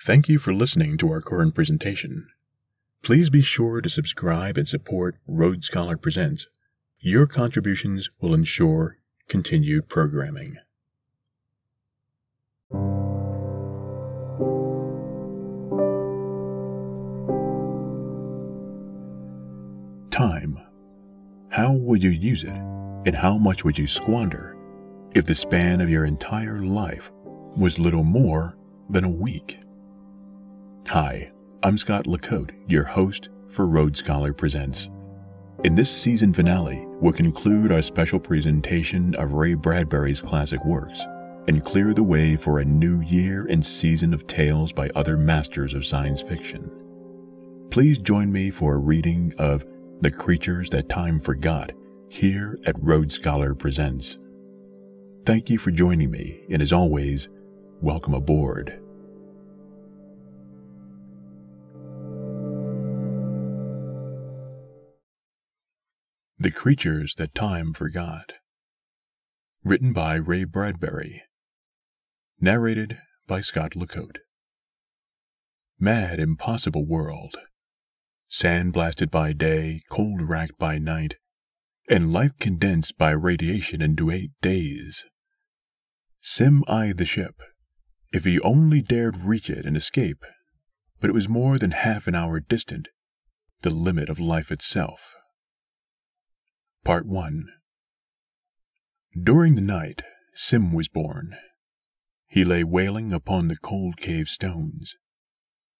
Thank you for listening to our current presentation. Please be sure to subscribe and support RoadScholar Presents. Your contributions will ensure continued programming. Time. How would you use it, and how much would you squander if the span of your entire life was little more than a week? Hi, I'm Scott Lacote, your host for RoadScholar Presents. In this season finale, we'll conclude our special presentation of Ray Bradbury's classic works and clear the way for a new year and season of tales by other masters of science fiction. Please join me for a reading of The Creatures That Time Forgot here at RoadScholar Presents. Thank you for joining me, and as always, welcome aboard. The Creatures That Time Forgot. Written by Ray Bradbury. Narrated by Scott Lacote. Mad, impossible world. Sand blasted by day, cold racked by night, and life condensed by radiation into eight days. Sim eyed the ship. If he only dared reach it and escape, but it was more than half an hour distant, the limit of life itself. Part 1 During the night, Sim was born. He lay wailing upon the cold cave stones.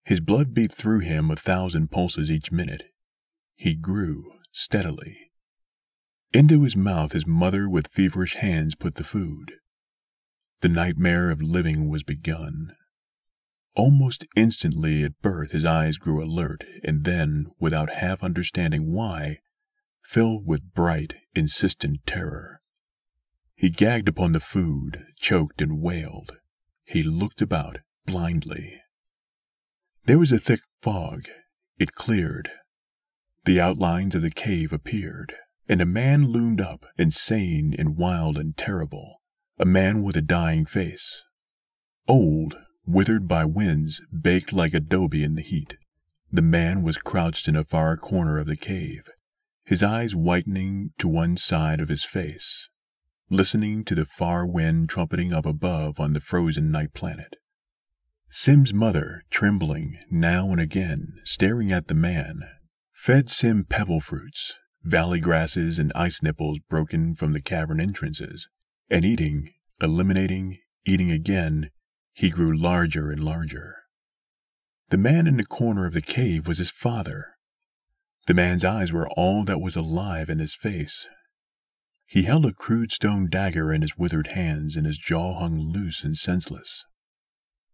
His blood beat through him a thousand pulses each minute. He grew steadily. Into his mouth his mother with feverish hands put the food. The nightmare of living was begun. Almost instantly at birth his eyes grew alert, and then, without half understanding why, filled with bright, insistent terror. He gagged upon the food, choked and wailed. He looked about blindly. There was a thick fog. It cleared. The outlines of the cave appeared, and a man loomed up, insane and wild and terrible, a man with a dying face. Old, withered by winds, baked like adobe in the heat. The man was crouched in a far corner of the cave, his eyes whitening to one side of his face, listening to the far wind trumpeting up above on the frozen night planet. Sim's mother, trembling now and again, staring at the man, fed Sim pebble fruits, valley grasses, and ice nipples broken from the cavern entrances, and eating, eliminating, eating again, he grew larger and larger. The man in the corner of the cave was his father, the man's eyes were all that was alive in his face. He held a crude stone dagger in his withered hands, and his jaw hung loose and senseless.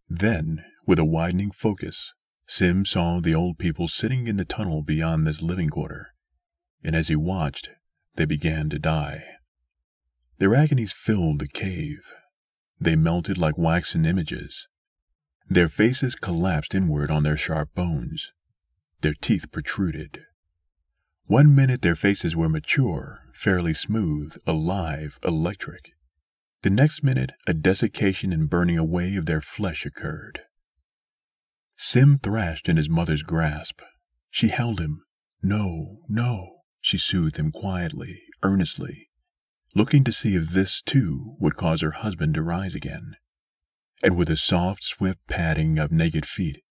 Then, with a widening focus, Sim saw the old people sitting in the tunnel beyond this living quarter, and as he watched, they began to die. Their agonies filled the cave. They melted like waxen images. Their faces collapsed inward on their sharp bones. Their teeth protruded. One minute their faces were mature, fairly smooth, alive, electric. The next minute, a desiccation and burning away of their flesh occurred. Sim thrashed in his mother's grasp. She held him. No, no, she soothed him quietly, earnestly, looking to see if this, too, would cause her husband to rise again. And with a soft, swift padding of naked feet,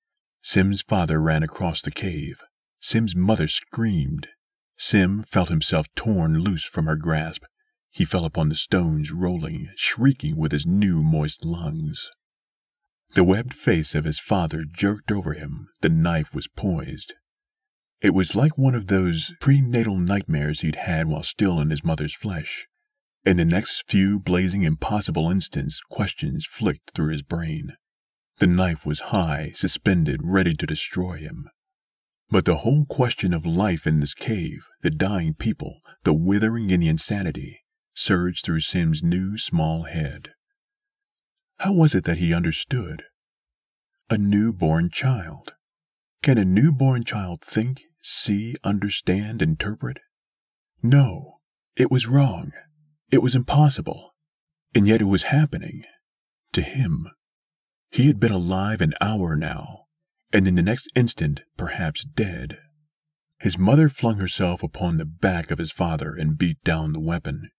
Sim's father ran across the cave. Sim's mother screamed. Sim felt himself torn loose from her grasp. He fell upon the stones, rolling, shrieking with his new moist lungs. The webbed face of his father jerked over him. The knife was poised. It was like one of those prenatal nightmares he'd had while still in his mother's flesh. In the next few blazing impossible instants, questions flicked through his brain. The knife was high, suspended, ready to destroy him. But the whole question of life in this cave, the dying people, the withering and the insanity, surged through Sim's new small head. How was it that he understood? A new-born child. Can a new-born child think, see, understand, interpret? No, it was wrong. It was impossible. And yet it was happening. To him. He had been alive an hour now, and in the next instant perhaps dead. His mother flung herself upon the back of his father and beat down the weapon.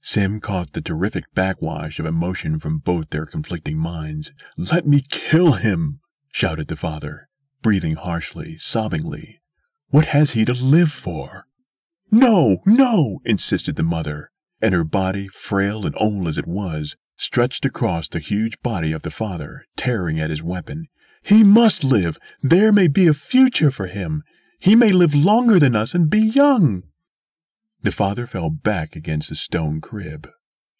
Sim caught the terrific backwash of emotion from both their conflicting minds. Let me kill him, shouted the father, breathing harshly, sobbingly. What has he to live for? No, no, insisted the mother, and her body, frail and old as it was, stretched across the huge body of the father, tearing at his weapon. He must live. There may be a future for him. He may live longer than us and be young. The father fell back against the stone crib.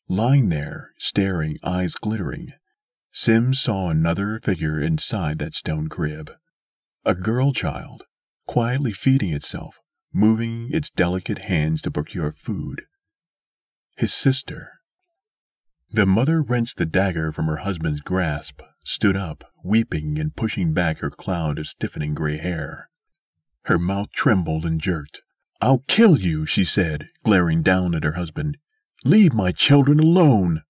Lying there, staring, eyes glittering, Sim saw another figure inside that stone crib. A girl child, quietly feeding itself, moving its delicate hands to procure food. His sister. The mother wrenched the dagger from her husband's grasp, stood up, weeping and pushing back her cloud of stiffening gray hair. Her mouth trembled and jerked. I'll kill you, she said, glaring down at her husband. Leave my children alone.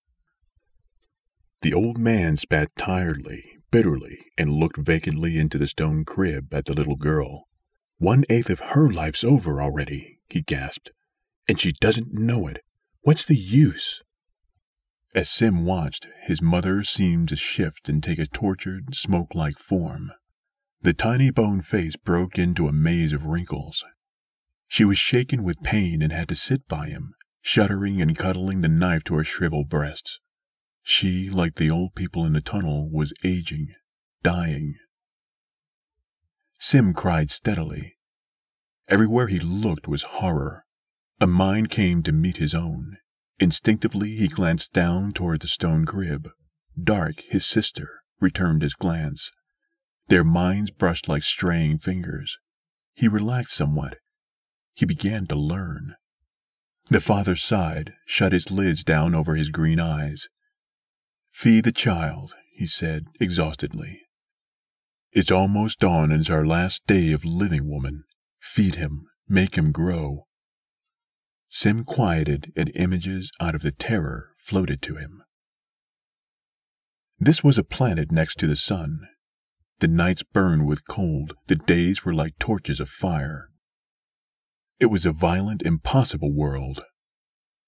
The old man spat tiredly, bitterly, and looked vacantly into the stone crib at the little girl. One eighth of her life's over already, he gasped, and she doesn't know it. What's the use? As Sim watched, his mother seemed to shift and take a tortured, smoke like form. The tiny bone face broke into a maze of wrinkles, she was shaken with pain and had to sit by him, shuddering and cuddling the knife to her shriveled breasts. She, like the old people in the tunnel, was aging, dying. Sim cried steadily. Everywhere he looked was horror. A mind came to meet his own. Instinctively, he glanced down toward the stone crib. Dark, his sister, returned his glance. Their minds brushed like straying fingers. He relaxed somewhat he began to learn. The father sighed, shut his lids down over his green eyes. Feed the child, he said exhaustedly. It's almost dawn and it's our last day of living, woman. Feed him, make him grow. Sim quieted and images out of the terror floated to him. This was a planet next to the sun. The nights burned with cold, the days were like torches of fire. It was a violent, impossible world.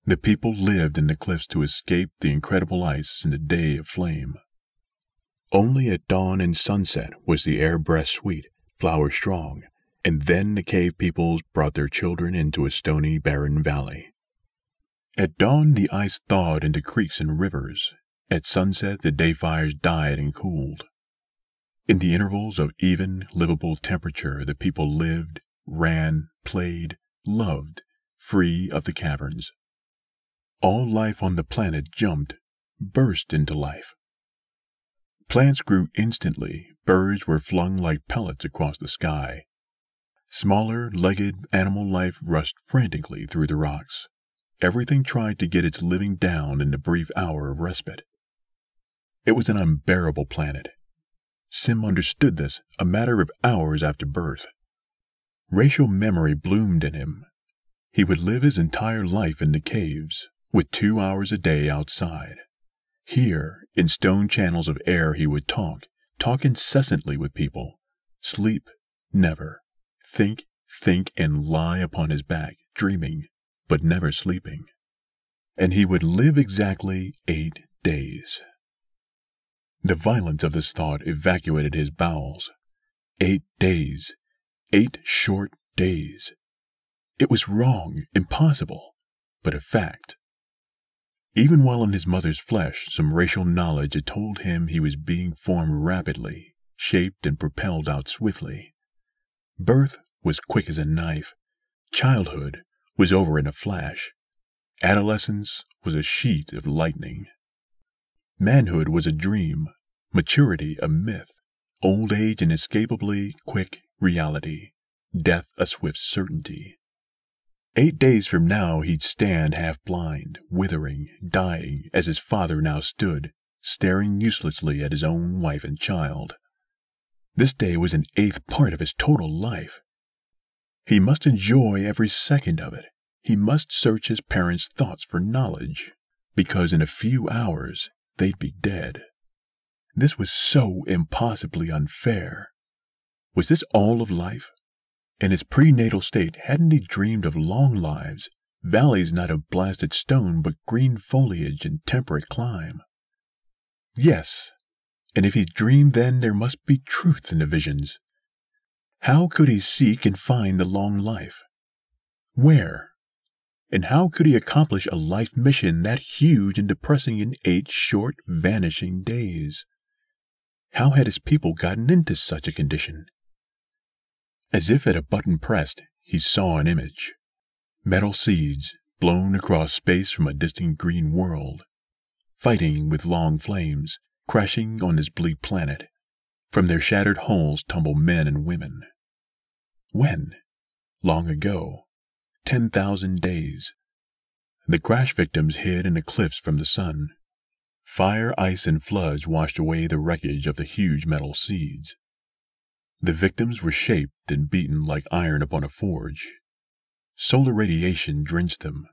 The people lived in the cliffs to escape the incredible ice in the day of flame. Only at dawn and sunset was the air breath sweet, flower strong, and then the cave peoples brought their children into a stony, barren valley. At dawn the ice thawed into creeks and rivers. At sunset the day fires died and cooled. In the intervals of even, livable temperature the people lived, ran, played, loved, free of the caverns. All life on the planet jumped, burst into life. Plants grew instantly, birds were flung like pellets across the sky. Smaller, legged animal life rushed frantically through the rocks. Everything tried to get its living down in the brief hour of respite. It was an unbearable planet. Sim understood this a matter of hours after birth. Racial memory bloomed in him. He would live his entire life in the caves, with two hours a day outside. Here, in stone channels of air, he would talk, talk incessantly with people. Sleep, never. Think, think, and lie upon his back, dreaming, but never sleeping. And he would live exactly eight days. The violence of this thought evacuated his bowels. Eight days Eight short days. It was wrong, impossible, but a fact. Even while in his mother's flesh, some racial knowledge had told him he was being formed rapidly, shaped and propelled out swiftly. Birth was quick as a knife. Childhood was over in a flash. Adolescence was a sheet of lightning. Manhood was a dream, maturity a myth, old age inescapably quick reality, death a swift certainty. Eight days from now he'd stand half blind, withering, dying, as his father now stood, staring uselessly at his own wife and child. This day was an eighth part of his total life. He must enjoy every second of it. He must search his parents' thoughts for knowledge, because in a few hours they'd be dead. This was so impossibly unfair. Was this all of life? In his prenatal state, hadn't he dreamed of long lives, valleys not of blasted stone, but green foliage and temperate clime? Yes, and if he dreamed then there must be truth in the visions. How could he seek and find the long life? Where? And how could he accomplish a life mission that huge and depressing in eight short, vanishing days? How had his people gotten into such a condition? As if at a button pressed, he saw an image. Metal seeds blown across space from a distant green world, fighting with long flames, crashing on this bleak planet. From their shattered hulls tumble men and women. When? Long ago. Ten thousand days. The crash victims hid in the cliffs from the sun. Fire, ice, and floods washed away the wreckage of the huge metal seeds. The victims were shaped and beaten like iron upon a forge. Solar radiation drenched them.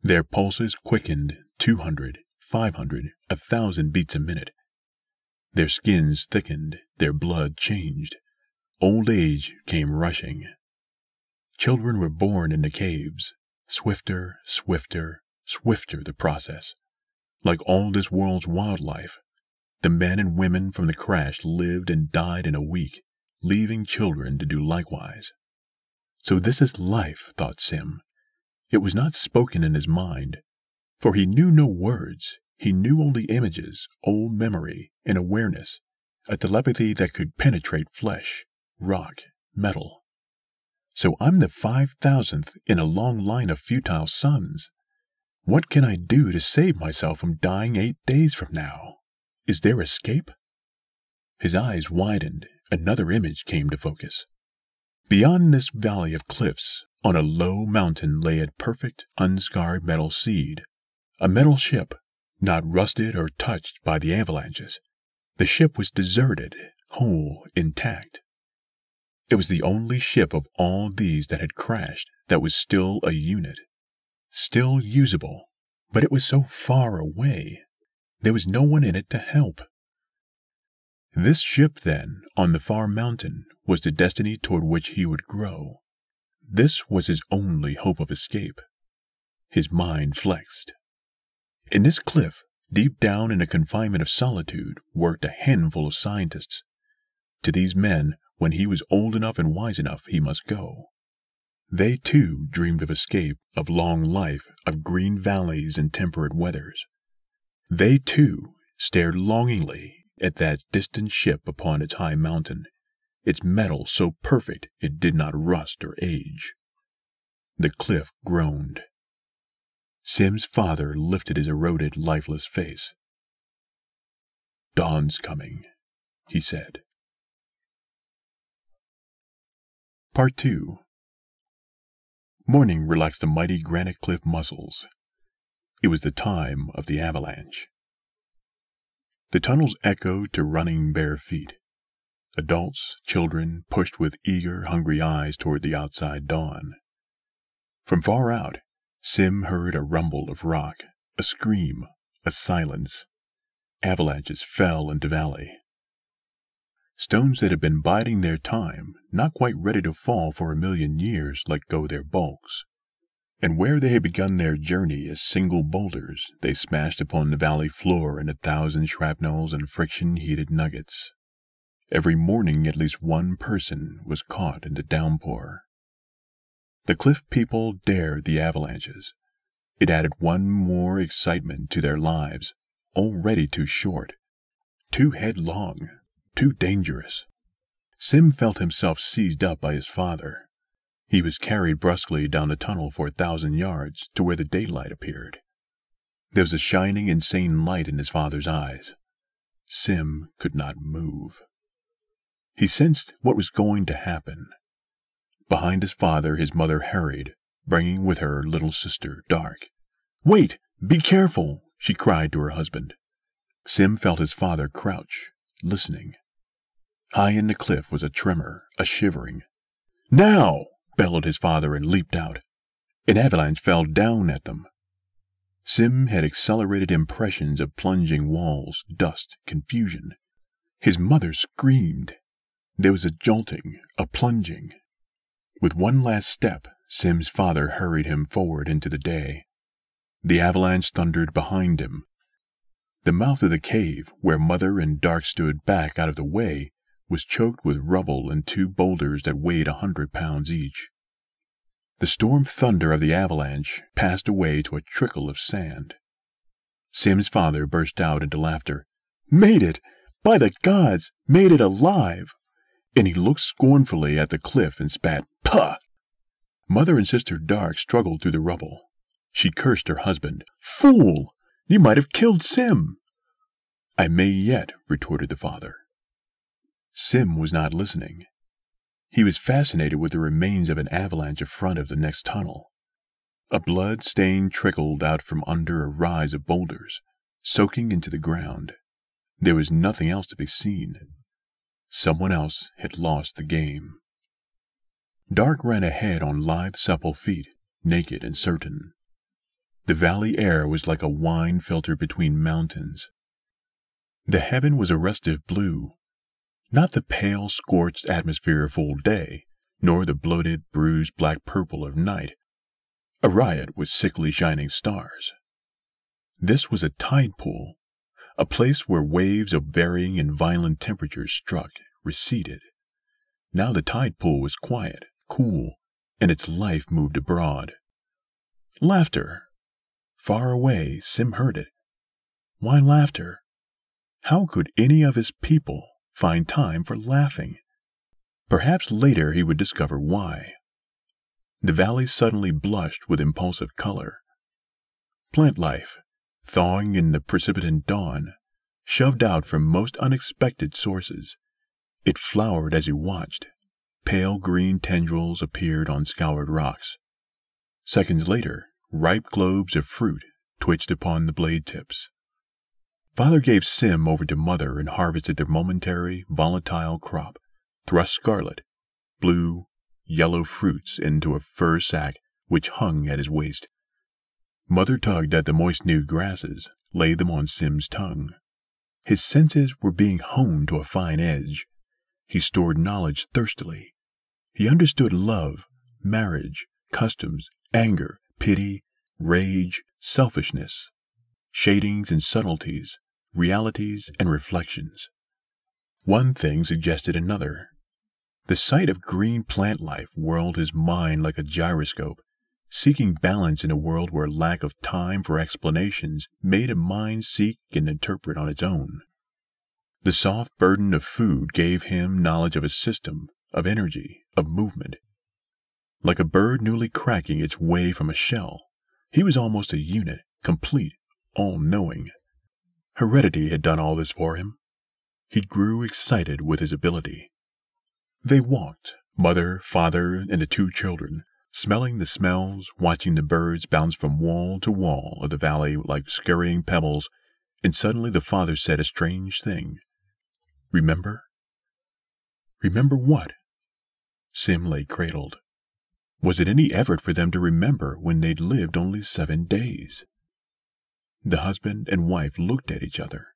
Their pulses quickened 200, 500, a thousand beats a minute. Their skins thickened, their blood changed. Old age came rushing. Children were born in the caves. Swifter, swifter, swifter the process. Like all this world's wildlife, the men and women from the crash lived and died in a week, leaving children to do likewise. So this is life, thought Sim. It was not spoken in his mind, for he knew no words. He knew only images, old memory, and awareness, a telepathy that could penetrate flesh, rock, metal. So I'm the five thousandth in a long line of futile sons. What can I do to save myself from dying eight days from now? Is there escape? His eyes widened. Another image came to focus. Beyond this valley of cliffs, on a low mountain lay a perfect, unscarred metal seed. A metal ship, not rusted or touched by the avalanches. The ship was deserted, whole, intact. It was the only ship of all these that had crashed that was still a unit still usable, but it was so far away. There was no one in it to help. This ship, then, on the far mountain, was the destiny toward which he would grow. This was his only hope of escape. His mind flexed. In this cliff, deep down in the confinement of solitude, worked a handful of scientists. To these men, when he was old enough and wise enough, he must go. They too dreamed of escape, of long life, of green valleys and temperate weathers. They too stared longingly at that distant ship upon its high mountain, its metal so perfect it did not rust or age. The cliff groaned. Sim's father lifted his eroded, lifeless face. Dawn's coming, he said. Part 2 Morning relaxed the mighty granite cliff muscles. It was the time of the avalanche. The tunnels echoed to running bare feet. Adults, children pushed with eager, hungry eyes toward the outside dawn. From far out, Sim heard a rumble of rock, a scream, a silence. Avalanches fell into valley. Stones that had been biding their time, not quite ready to fall for a million years, let go their bulks. And where they had begun their journey as single boulders, they smashed upon the valley floor in a thousand shrapnels and friction heated nuggets. Every morning at least one person was caught in the downpour. The cliff people dared the avalanches. It added one more excitement to their lives, already too short, too headlong, too dangerous. Sim felt himself seized up by his father. He was carried brusquely down the tunnel for a thousand yards to where the daylight appeared. There was a shining, insane light in his father's eyes. Sim could not move. He sensed what was going to happen. Behind his father, his mother hurried, bringing with her little sister, Dark. Wait! Be careful! she cried to her husband. Sim felt his father crouch, listening. High in the cliff was a tremor, a shivering. Now! bellowed his father and leaped out. An avalanche fell down at them. Sim had accelerated impressions of plunging walls, dust, confusion. His mother screamed. There was a jolting, a plunging. With one last step, Sim's father hurried him forward into the day. The avalanche thundered behind him. The mouth of the cave, where Mother and Dark stood back out of the way, was choked with rubble and two boulders that weighed a hundred pounds each. The storm thunder of the avalanche passed away to a trickle of sand. Sim's father burst out into laughter. Made it! By the gods! Made it alive! And he looked scornfully at the cliff and spat, Puh! Mother and Sister Dark struggled through the rubble. She cursed her husband. Fool! You might have killed Sim! I may yet, retorted the father. Sim was not listening. He was fascinated with the remains of an avalanche in front of the next tunnel. A blood stain trickled out from under a rise of boulders, soaking into the ground. There was nothing else to be seen. Someone else had lost the game. Dark ran ahead on lithe, supple feet, naked and certain. The valley air was like a wine filter between mountains. The heaven was a restive blue, not the pale, scorched atmosphere of full day, nor the bloated, bruised black purple of night. A riot with sickly shining stars. This was a tide pool, a place where waves of varying and violent temperatures struck, receded. Now the tide pool was quiet, cool, and its life moved abroad. Laughter. Far away, Sim heard it. Why laughter? How could any of his people find time for laughing. Perhaps later he would discover why. The valley suddenly blushed with impulsive color. Plant life, thawing in the precipitant dawn, shoved out from most unexpected sources. It flowered as he watched. Pale green tendrils appeared on scoured rocks. Seconds later, ripe globes of fruit twitched upon the blade tips. Father gave Sim over to Mother and harvested their momentary, volatile crop, thrust scarlet, blue, yellow fruits into a fur sack which hung at his waist. Mother tugged at the moist new grasses, laid them on Sim's tongue. His senses were being honed to a fine edge. He stored knowledge thirstily. He understood love, marriage, customs, anger, pity, rage, selfishness, shadings and subtleties, realities, and reflections. One thing suggested another. The sight of green plant life whirled his mind like a gyroscope, seeking balance in a world where lack of time for explanations made a mind seek and interpret on its own. The soft burden of food gave him knowledge of a system, of energy, of movement. Like a bird newly cracking its way from a shell, he was almost a unit, complete, all knowing. Heredity had done all this for him. He grew excited with his ability. They walked, mother, father, and the two children, smelling the smells, watching the birds bounce from wall to wall of the valley like scurrying pebbles, and suddenly the father said a strange thing. Remember? Remember what? Sim lay cradled. Was it any effort for them to remember when they'd lived only seven days? The husband and wife looked at each other.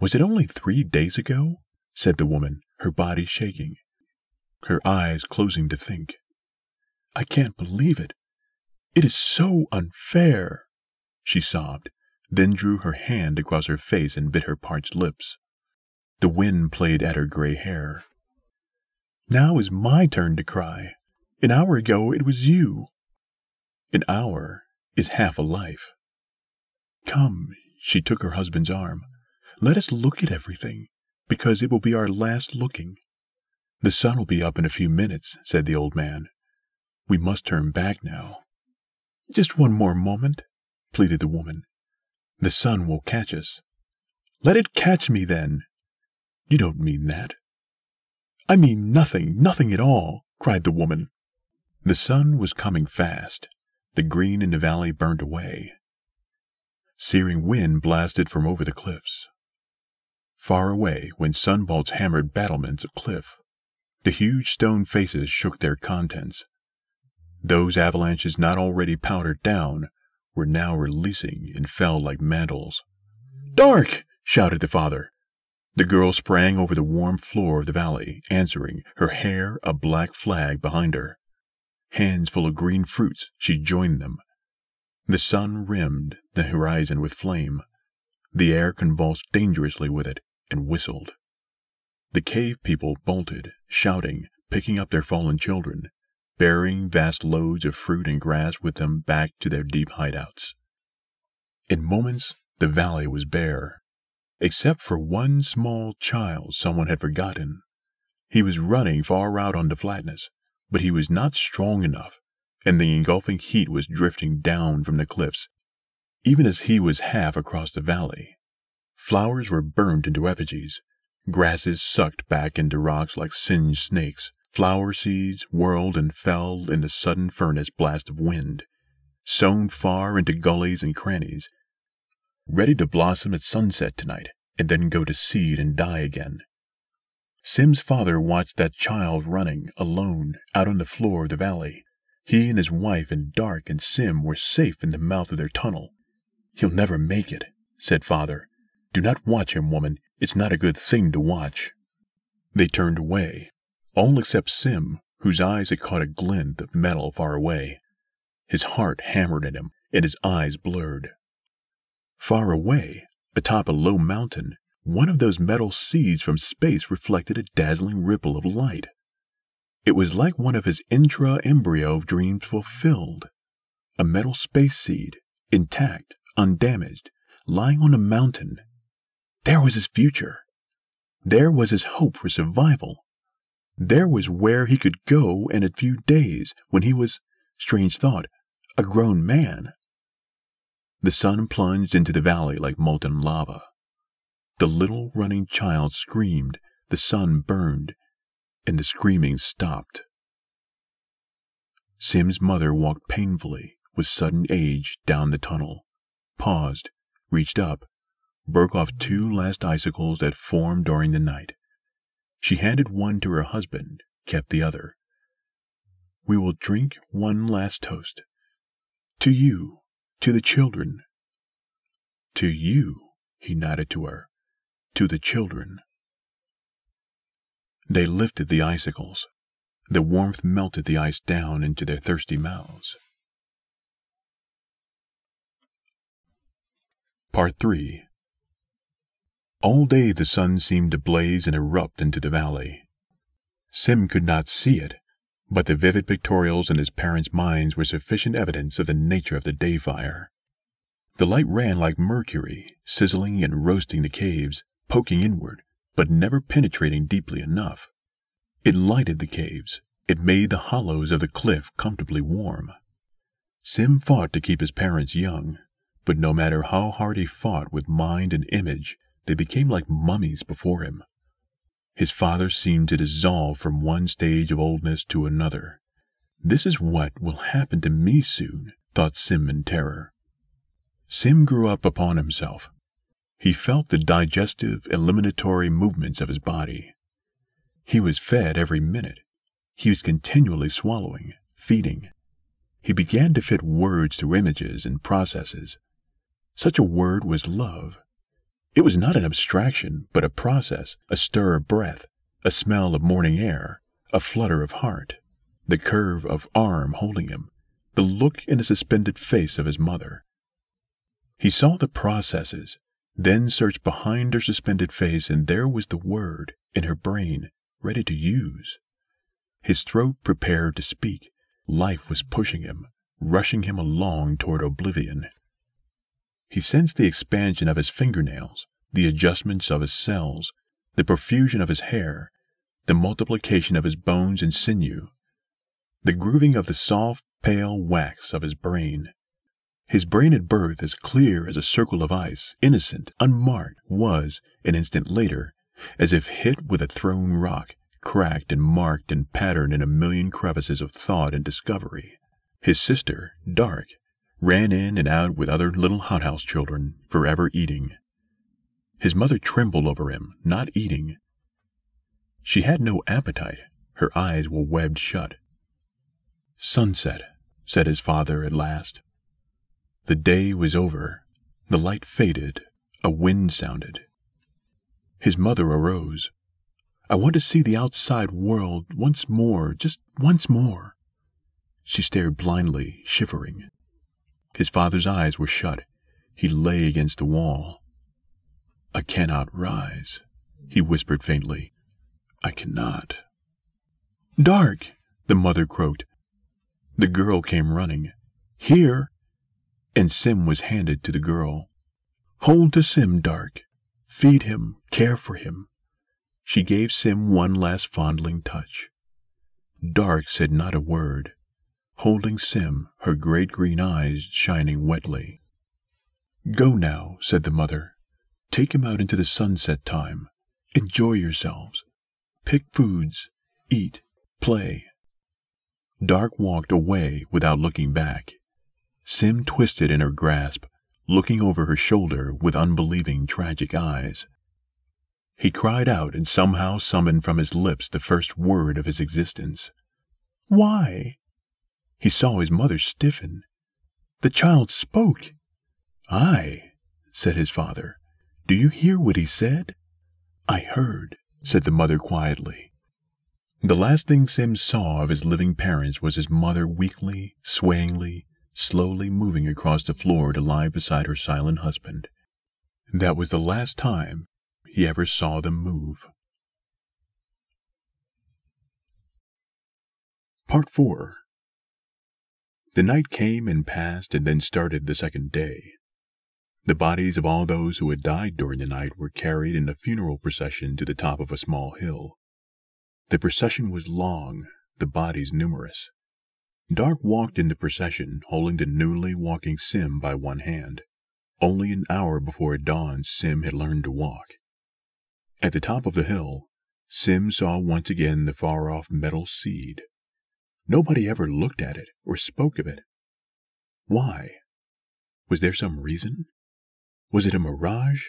Was it only three days ago? said the woman, her body shaking, her eyes closing to think. I can't believe it. It is so unfair, she sobbed, then drew her hand across her face and bit her parched lips. The wind played at her gray hair. Now is my turn to cry. An hour ago it was you. An hour is half a life. Come, she took her husband's arm. Let us look at everything, because it will be our last looking. The sun will be up in a few minutes, said the old man. We must turn back now. Just one more moment, pleaded the woman. The sun will catch us. Let it catch me then. You don't mean that. I mean nothing, nothing at all, cried the woman. The sun was coming fast. The green in the valley burned away. Searing wind blasted from over the cliffs. Far away, when sunbolts hammered battlements of cliff, the huge stone faces shook their contents. Those avalanches not already powdered down were now releasing and fell like mantles. Dark! shouted the father. The girl sprang over the warm floor of the valley, answering, her hair a black flag behind her. Hands full of green fruits, she joined them. The sun rimmed the horizon with flame. The air convulsed dangerously with it and whistled. The cave people bolted, shouting, picking up their fallen children, bearing vast loads of fruit and grass with them back to their deep hideouts. In moments, the valley was bare, except for one small child someone had forgotten. He was running far out on the flatness, but he was not strong enough, and the engulfing heat was drifting down from the cliffs, even as he was half across the valley. Flowers were burned into effigies, grasses sucked back into rocks like singed snakes, Flower seeds whirled and fell in the sudden furnace blast of wind, sown far into gullies and crannies, ready to blossom at sunset tonight and then go to seed and die again. Sim's father watched that child running, alone, out on the floor of the valley. He and his wife and Dark and Sim were safe in the mouth of their tunnel. He'll never make it, said father. Do not watch him, woman. It's not a good thing to watch. They turned away, all except Sim, whose eyes had caught a glint of metal far away. His heart hammered in him, and his eyes blurred. Far away, atop a low mountain, one of those metal seeds from space reflected a dazzling ripple of light. It was like one of his intra embryo dreams fulfilled. A metal space seed, intact, undamaged, lying on a mountain. There was his future. There was his hope for survival. There was where he could go in a few days when he was, strange thought, a grown man. The sun plunged into the valley like molten lava. The little running child screamed, the sun burned, and the screaming stopped. Sim's mother walked painfully, with sudden age, down the tunnel, paused, reached up, broke off two last icicles that formed during the night, she handed one to her husband, kept the other. We will drink one last toast. To you, to the children. To you, he nodded to her, to the children. They lifted the icicles. The warmth melted the ice down into their thirsty mouths. Part 3 all day the sun seemed to blaze and erupt into the valley. Sim could not see it, but the vivid pictorials in his parents' minds were sufficient evidence of the nature of the day fire. The light ran like mercury, sizzling and roasting the caves, poking inward, but never penetrating deeply enough. It lighted the caves. It made the hollows of the cliff comfortably warm. Sim fought to keep his parents young, but no matter how hard he fought with mind and image, they became like mummies before him. His father seemed to dissolve from one stage of oldness to another. This is what will happen to me soon, thought Sim in terror. Sim grew up upon himself. He felt the digestive, eliminatory movements of his body. He was fed every minute. He was continually swallowing, feeding. He began to fit words to images and processes. Such a word was love. It was not an abstraction, but a process, a stir of breath, a smell of morning air, a flutter of heart, the curve of arm holding him, the look in the suspended face of his mother. He saw the processes, then searched behind her suspended face, and there was the word in her brain, ready to use. His throat prepared to speak. Life was pushing him, rushing him along toward oblivion. He sensed the expansion of his fingernails, the adjustments of his cells, the profusion of his hair, the multiplication of his bones and sinew, the grooving of the soft, pale wax of his brain. His brain at birth, as clear as a circle of ice, innocent, unmarked, was, an instant later, as if hit with a thrown rock, cracked and marked and patterned in a million crevices of thought and discovery. His sister, Dark, ran in and out with other little hothouse children, forever eating. His mother trembled over him, not eating. She had no appetite. Her eyes were webbed shut. Sunset, said his father at last. The day was over. The light faded. A wind sounded. His mother arose. I want to see the outside world once more, just once more. She stared blindly, shivering. His father's eyes were shut. He lay against the wall. I cannot rise, he whispered faintly. I cannot. Dark, the mother croaked. The girl came running. Here! And Sim was handed to the girl. Hold to Sim, Dark. Feed him, care for him. She gave Sim one last fondling touch. Dark said not a word, holding Sim, her great green eyes shining wetly. Go now, said the mother. Take him out into the sunset time. Enjoy yourselves. Pick foods, eat, play. Dark walked away without looking back. Sim twisted in her grasp, looking over her shoulder with unbelieving, tragic eyes. He cried out and somehow summoned from his lips the first word of his existence. Why? He saw his mother stiffen. The child spoke. Aye, said his father. Do you hear what he said? I heard, said the mother quietly. The last thing Sim saw of his living parents was his mother weakly, swayingly, slowly moving across the floor to lie beside her silent husband. That was the last time he ever saw them move. Part 4 The night came and passed, and then started the second day. The bodies of all those who had died during the night were carried in a funeral procession to the top of a small hill. The procession was long, the bodies numerous. Dark walked in the procession, holding the newly walking Sim by one hand. Only an hour before dawn, Sim had learned to walk. At the top of the hill, Sim saw once again the far off metal seed. Nobody ever looked at it or spoke of it. Why? Was there some reason? Was it a mirage?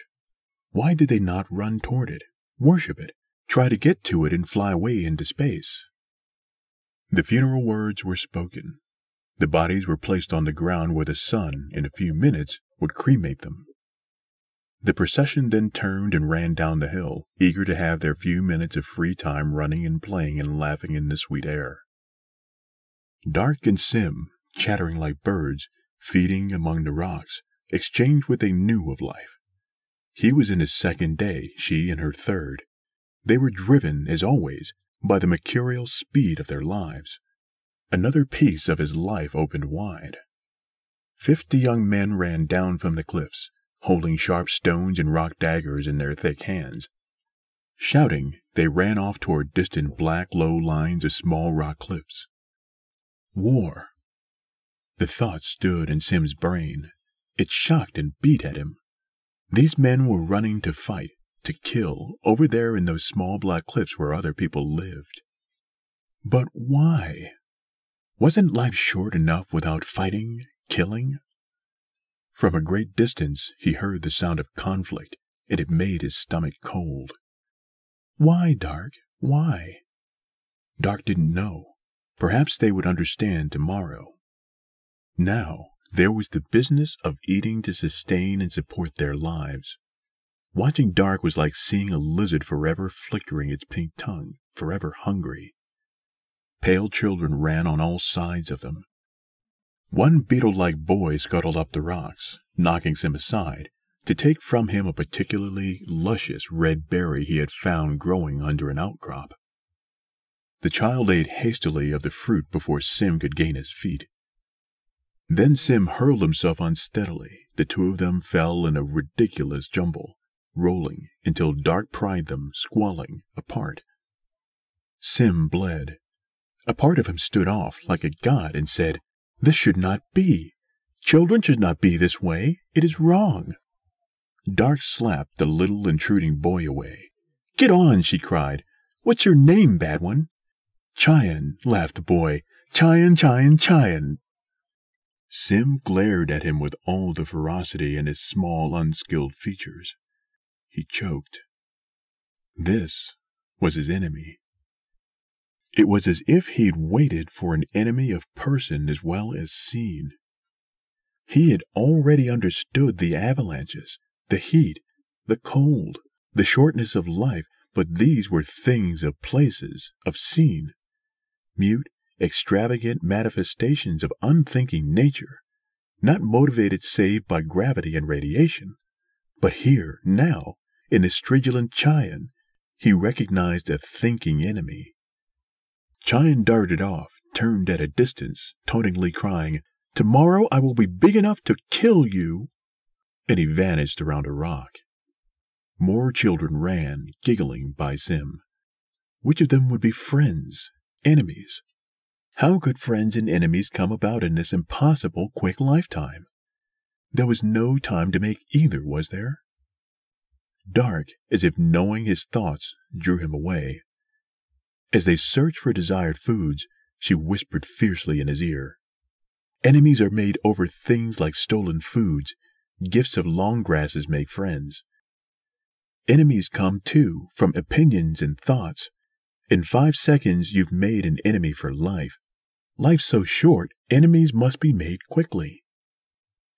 Why did they not run toward it, worship it, try to get to it and fly away into space? The funeral words were spoken. The bodies were placed on the ground where the sun, in a few minutes, would cremate them. The procession then turned and ran down the hill, eager to have their few minutes of free time running and playing and laughing in the sweet air. Dark and Sim, chattering like birds, feeding among the rocks, exchanged what they knew of life. He was in his second day, she in her third. They were driven, as always, by the mercurial speed of their lives. Another piece of his life opened wide. Fifty young men ran down from the cliffs, holding sharp stones and rock daggers in their thick hands. Shouting, they ran off toward distant black low lines of small rock cliffs. War! The thought stood in Sim's brain, it shocked and beat at him. These men were running to fight, to kill, over there in those small black cliffs where other people lived. But why? Wasn't life short enough without fighting, killing? From a great distance he heard the sound of conflict, and it made his stomach cold. Why, Dark? Why? Dark didn't know. Perhaps they would understand tomorrow. Now, there was the business of eating to sustain and support their lives. Watching Dark was like seeing a lizard forever flickering its pink tongue, forever hungry. Pale children ran on all sides of them. One beetle like boy scuttled up the rocks, knocking Sim aside, to take from him a particularly luscious red berry he had found growing under an outcrop. The child ate hastily of the fruit before Sim could gain his feet. Then Sim hurled himself unsteadily. The two of them fell in a ridiculous jumble, rolling until Dark pried them, squalling, apart. Sim bled. A part of him stood off like a god and said, This should not be. Children should not be this way. It is wrong. Dark slapped the little intruding boy away. Get on, she cried. What's your name, bad one? Chion, laughed the boy. Chion, Chion, Chion. Sim glared at him with all the ferocity in his small, unskilled features. He choked. This was his enemy. It was as if he'd waited for an enemy of person as well as scene. He had already understood the avalanches, the heat, the cold, the shortness of life, but these were things of places, of scene, mute, extravagant manifestations of unthinking nature, not motivated save by gravity and radiation. But here, now, in the Stridulan Chion, he recognized a thinking enemy. Chion darted off, turned at a distance, tauntingly crying, Tomorrow I will be big enough to kill you. And he vanished around a rock. More children ran, giggling, by Zim. Which of them would be friends, enemies? How could friends and enemies come about in this impossible quick lifetime? There was no time to make either, was there? Dark, as if knowing his thoughts, drew him away. As they searched for desired foods, she whispered fiercely in his ear. Enemies are made over things like stolen foods. Gifts of long grasses make friends. Enemies come, too, from opinions and thoughts. In five seconds, you've made an enemy for life. Life's so short, enemies must be made quickly.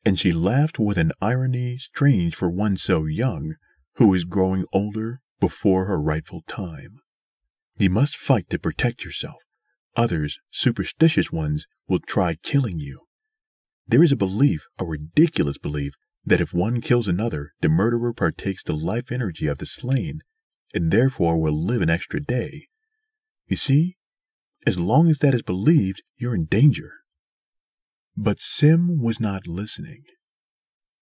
And she laughed with an irony strange for one so young, who is growing older before her rightful time. You must fight to protect yourself. Others, superstitious ones, will try killing you. There is a belief, a ridiculous belief, that if one kills another, the murderer partakes the life energy of the slain, and therefore will live an extra day. You see, as long as that is believed, you're in danger. But Sim was not listening.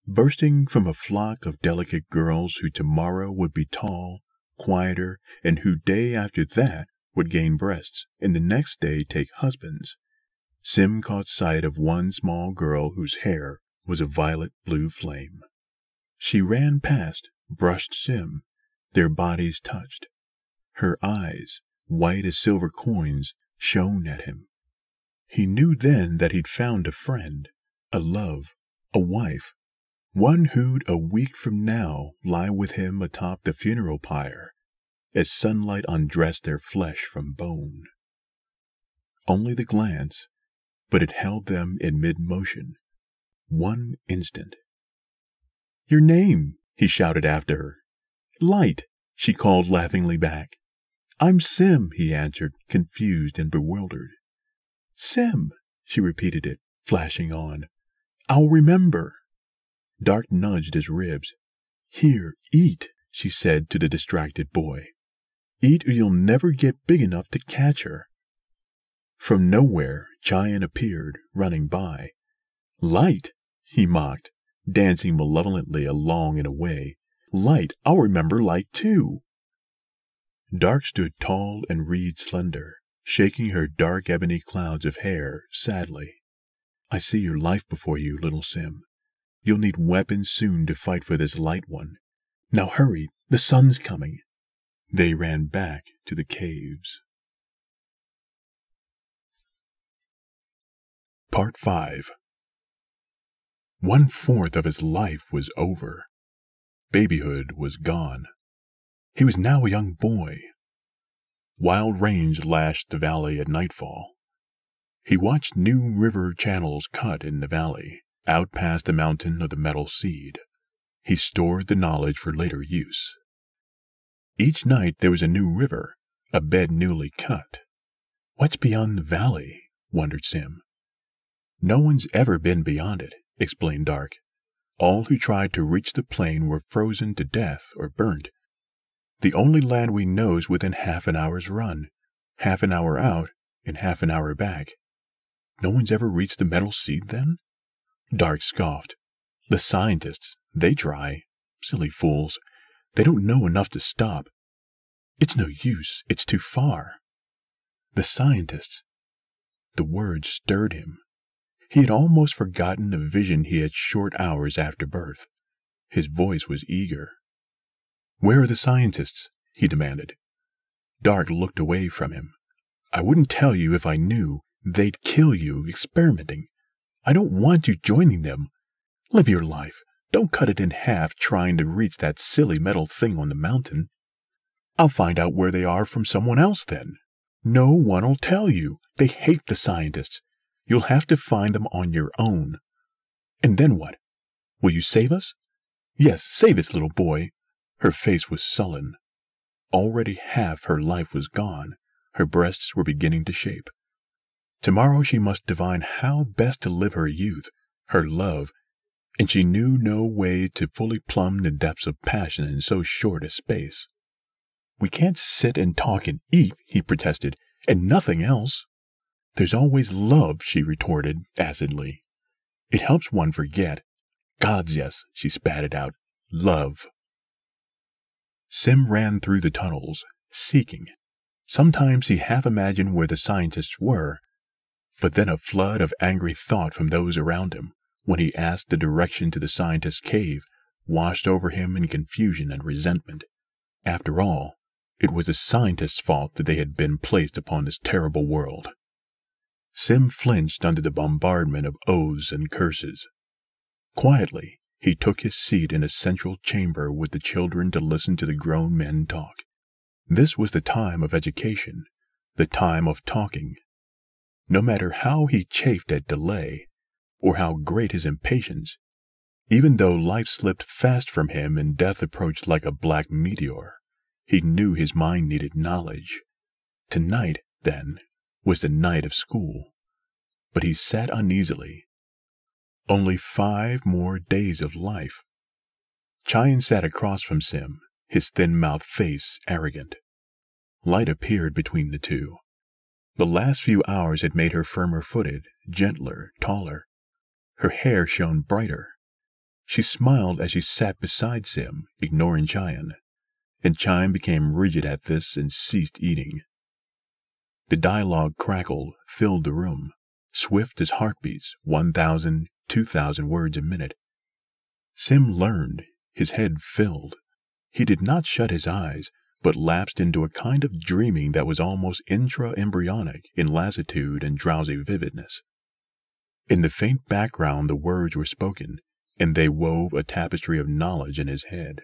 Bursting from a flock of delicate girls who tomorrow would be tall, quieter, and who day after that would gain breasts, and the next day take husbands. Sim caught sight of one small girl whose hair was a violet blue flame. She ran past, brushed Sim. Their bodies touched. Her eyes, white as silver coins, shone at him. He knew then that he'd found a friend, a love, a wife, one who'd a week from now lie with him atop the funeral pyre, as sunlight undressed their flesh from bone. Only the glance, but it held them in mid motion. One instant. Your name, he shouted after her. Light, she called laughingly back. I'm Sim, he answered, confused and bewildered. Sim, she repeated it, flashing on. I'll remember. Dark nudged his ribs. Here, eat, she said to the distracted boy. Eat or you'll never get big enough to catch her. From nowhere, Chian appeared, running by. Light, he mocked, dancing malevolently along and away. Light, I'll remember Light too. Dark stood tall and reed slender, shaking her dark ebony clouds of hair sadly. I see your life before you, little Sim. You'll need weapons soon to fight for this light one. Now hurry, the sun's coming. They ran back to the caves. Part 5 One fourth of his life was over. Babyhood was gone. He was now a young boy. Wild range lashed the valley at nightfall. He watched new river channels cut in the valley, out past the mountain of the metal seed. He stored the knowledge for later use. Each night there was a new river, a bed newly cut. What's beyond the valley? wondered Sim. No one's ever been beyond it, explained Dark. All who tried to reach the plain were frozen to death or burnt. The only land we know is within half an hour's run, half an hour out and half an hour back. No one's ever reached the metal seed then? Dark scoffed. The scientists, they try. Silly fools. They don't know enough to stop. It's no use. It's too far. The scientists. The words stirred him. He had almost forgotten the vision he had short hours after birth. His voice was eager. Where are the scientists? he demanded. Dark looked away from him. I wouldn't tell you if I knew. They'd kill you experimenting. I don't want you joining them. Live your life. Don't cut it in half trying to reach that silly metal thing on the mountain. I'll find out where they are from someone else then. No one'll tell you. They hate the scientists. You'll have to find them on your own. And then what? Will you save us? Yes, save us, little boy. Her face was sullen. Already half her life was gone. Her breasts were beginning to shape. Tomorrow she must divine how best to live her youth, her love, and she knew no way to fully plumb the depths of passion in so short a space. We can't sit and talk and eat, he protested, and nothing else. There's always love, she retorted acidly. It helps one forget. Gods, yes, she spat it out. Love. Sim ran through the tunnels, seeking. Sometimes he half imagined where the scientists were, but then a flood of angry thought from those around him, when he asked the direction to the scientist's cave, washed over him in confusion and resentment. After all, it was the scientist's fault that they had been placed upon this terrible world. Sim flinched under the bombardment of oaths and curses. Quietly, he took his seat in a central chamber with the children to listen to the grown men talk. This was the time of education, the time of talking. No matter how he chafed at delay, or how great his impatience, even though life slipped fast from him and death approached like a black meteor, he knew his mind needed knowledge. Tonight, then, was the night of school. But he sat uneasily. Only five more days of life. Chion sat across from Sim, his thin-mouthed face arrogant. Light appeared between the two. The last few hours had made her firmer footed, gentler, taller. Her hair shone brighter. She smiled as she sat beside Sim, ignoring Chion, and Chion became rigid at this and ceased eating. The dialogue crackled, filled the room, swift as heartbeats, one thousand, two thousand words a minute. Sim learned, his head filled. He did not shut his eyes, but lapsed into a kind of dreaming that was almost intra-embryonic in lassitude and drowsy vividness. In the faint background the words were spoken, and they wove a tapestry of knowledge in his head.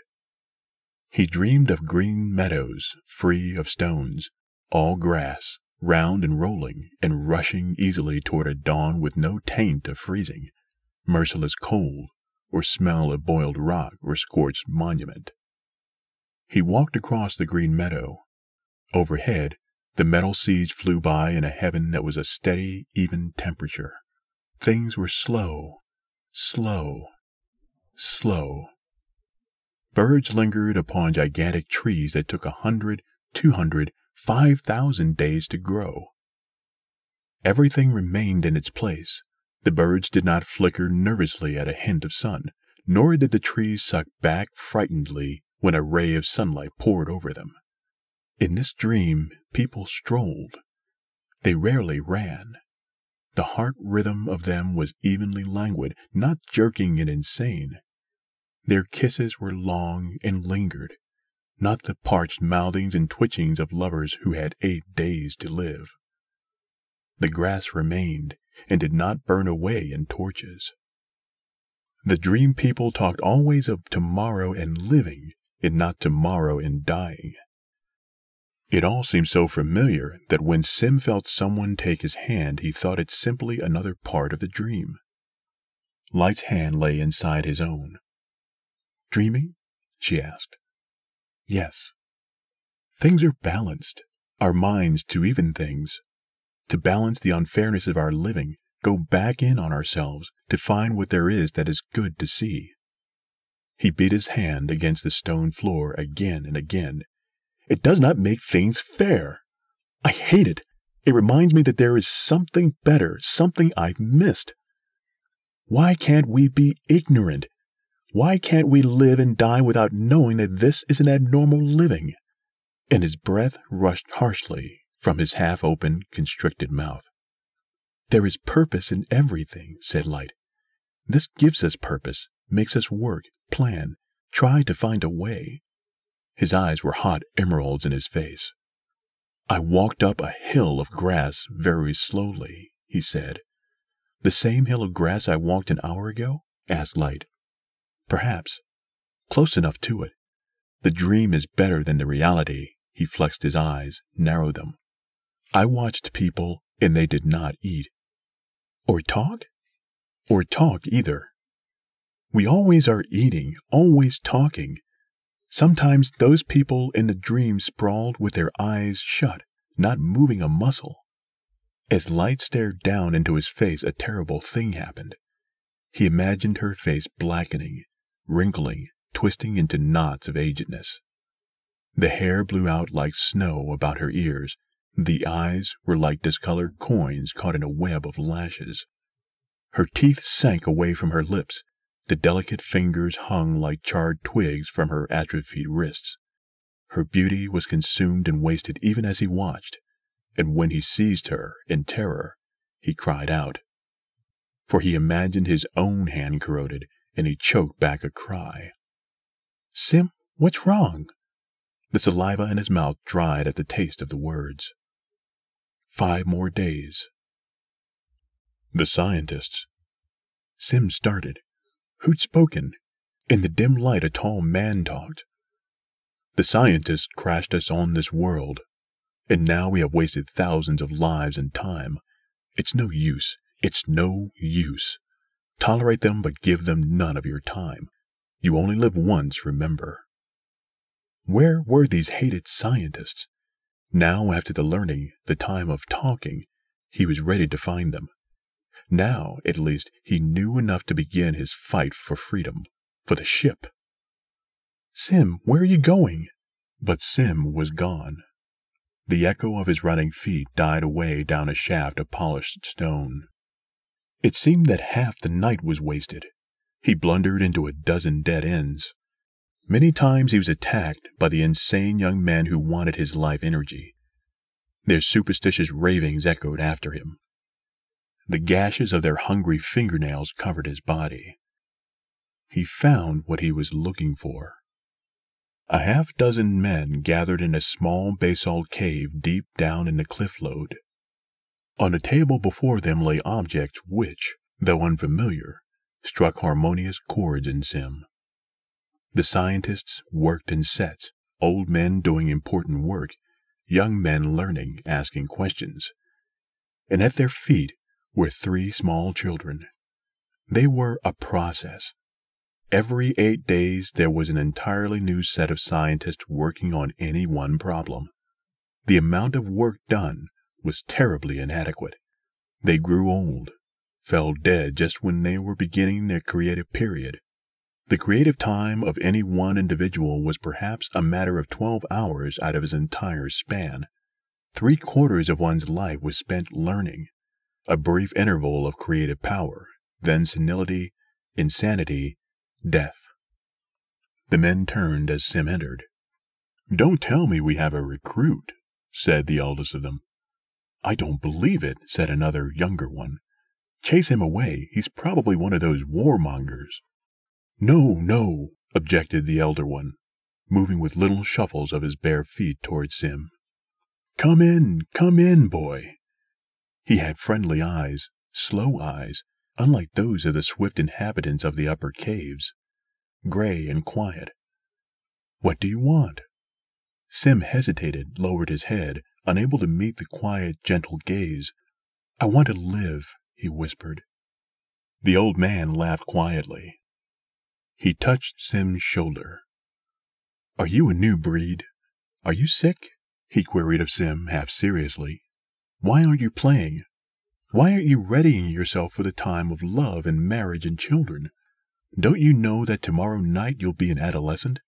He dreamed of green meadows, free of stones, all grass, round and rolling, and rushing easily toward a dawn with no taint of freezing, merciless cold, or smell of boiled rock or scorched monument. He walked across the green meadow. Overhead, the metal seeds flew by in a heaven that was a steady, even temperature. Things were slow, slow, slow. Birds lingered upon gigantic trees that took a hundred, two hundred, five thousand days to grow. Everything remained in its place. The birds did not flicker nervously at a hint of sun, nor did the trees suck back frightenedly when a ray of sunlight poured over them. In this dream, people strolled. They rarely ran. The heart rhythm of them was evenly languid, not jerking and insane. Their kisses were long and lingered, not the parched mouthings and twitchings of lovers who had eight days to live. The grass remained and did not burn away in torches. The dream people talked always of tomorrow and living, and not tomorrow in dying. It all seemed so familiar that when Sim felt someone take his hand, he thought it simply another part of the dream. Light's hand lay inside his own. Dreaming? she asked. Yes. Things are balanced. Our minds to even things. To balance the unfairness of our living, go back in on ourselves to find what there is that is good to see. He beat his hand against the stone floor again and again. It does not make things fair. I hate it. It reminds me that there is something better, something I've missed. Why can't we be ignorant why can't we live and die without knowing that this is an abnormal living? And his breath rushed harshly from his half open, constricted mouth. There is purpose in everything, said Light. This gives us purpose, makes us work, plan, try to find a way. His eyes were hot emeralds in his face. I walked up a hill of grass very slowly, he said. The same hill of grass I walked an hour ago? asked Light. Perhaps. Close enough to it. The dream is better than the reality. He flexed his eyes, narrowed them. I watched people, and they did not eat. Or talk? Or talk either. We always are eating, always talking. Sometimes those people in the dream sprawled with their eyes shut, not moving a muscle. As Light stared down into his face, a terrible thing happened. He imagined her face blackening, wrinkling, twisting into knots of agedness. The hair blew out like snow about her ears. The eyes were like discolored coins caught in a web of lashes. Her teeth sank away from her lips. The delicate fingers hung like charred twigs from her atrophied wrists. Her beauty was consumed and wasted even as he watched, and when he seized her in terror, he cried out. For he imagined his own hand corroded, and he choked back a cry. Sim, what's wrong? The saliva in his mouth dried at the taste of the words. Five more days. The scientists. Sim started. Who'd spoken? In the dim light, a tall man talked. The scientists crashed us on this world, and now we have wasted thousands of lives and time. It's no use. It's no use. Tolerate them, but give them none of your time. You only live once, remember. Where were these hated scientists? Now, after the learning, the time of talking, he was ready to find them. Now, at least, he knew enough to begin his fight for freedom, for the ship. Sim, where are you going? But Sim was gone. The echo of his running feet died away down a shaft of polished stone. It seemed that half the night was wasted. He blundered into a dozen dead ends. Many times he was attacked by the insane young men who wanted his life energy. Their superstitious ravings echoed after him. The gashes of their hungry fingernails covered his body. He found what he was looking for. A half dozen men gathered in a small basalt cave deep down in the cliff lode. On a table before them lay objects which, though unfamiliar, struck harmonious chords in Sim. The scientists worked in sets, old men doing important work, young men learning, asking questions. And at their feet were three small children. They were a process. Every eight days, there was an entirely new set of scientists working on any one problem. The amount of work done was terribly inadequate. They grew old, fell dead just when they were beginning their creative period. The creative time of any one individual was perhaps a matter of 12 hours out of his entire span. Three quarters of one's life was spent learning, a brief interval of creative power, then senility, insanity, death. The men turned as Sim entered. Don't tell me we have a recruit, said the eldest of them. I don't believe it, said another younger one. Chase him away. He's probably one of those warmongers. No, no, objected the elder one, moving with little shuffles of his bare feet toward Sim. Come in, come in, boy. He had friendly eyes, slow eyes, unlike those of the swift inhabitants of the upper caves, gray and quiet. What do you want? Sim hesitated, lowered his head, unable to meet the quiet, gentle gaze. I want to live, he whispered. The old man laughed quietly. He touched Sim's shoulder. Are you a new breed? Are you sick? he queried of Sim half seriously. Why aren't you playing? Why aren't you readying yourself for the time of love and marriage and children? Don't you know that tomorrow night you'll be an adolescent?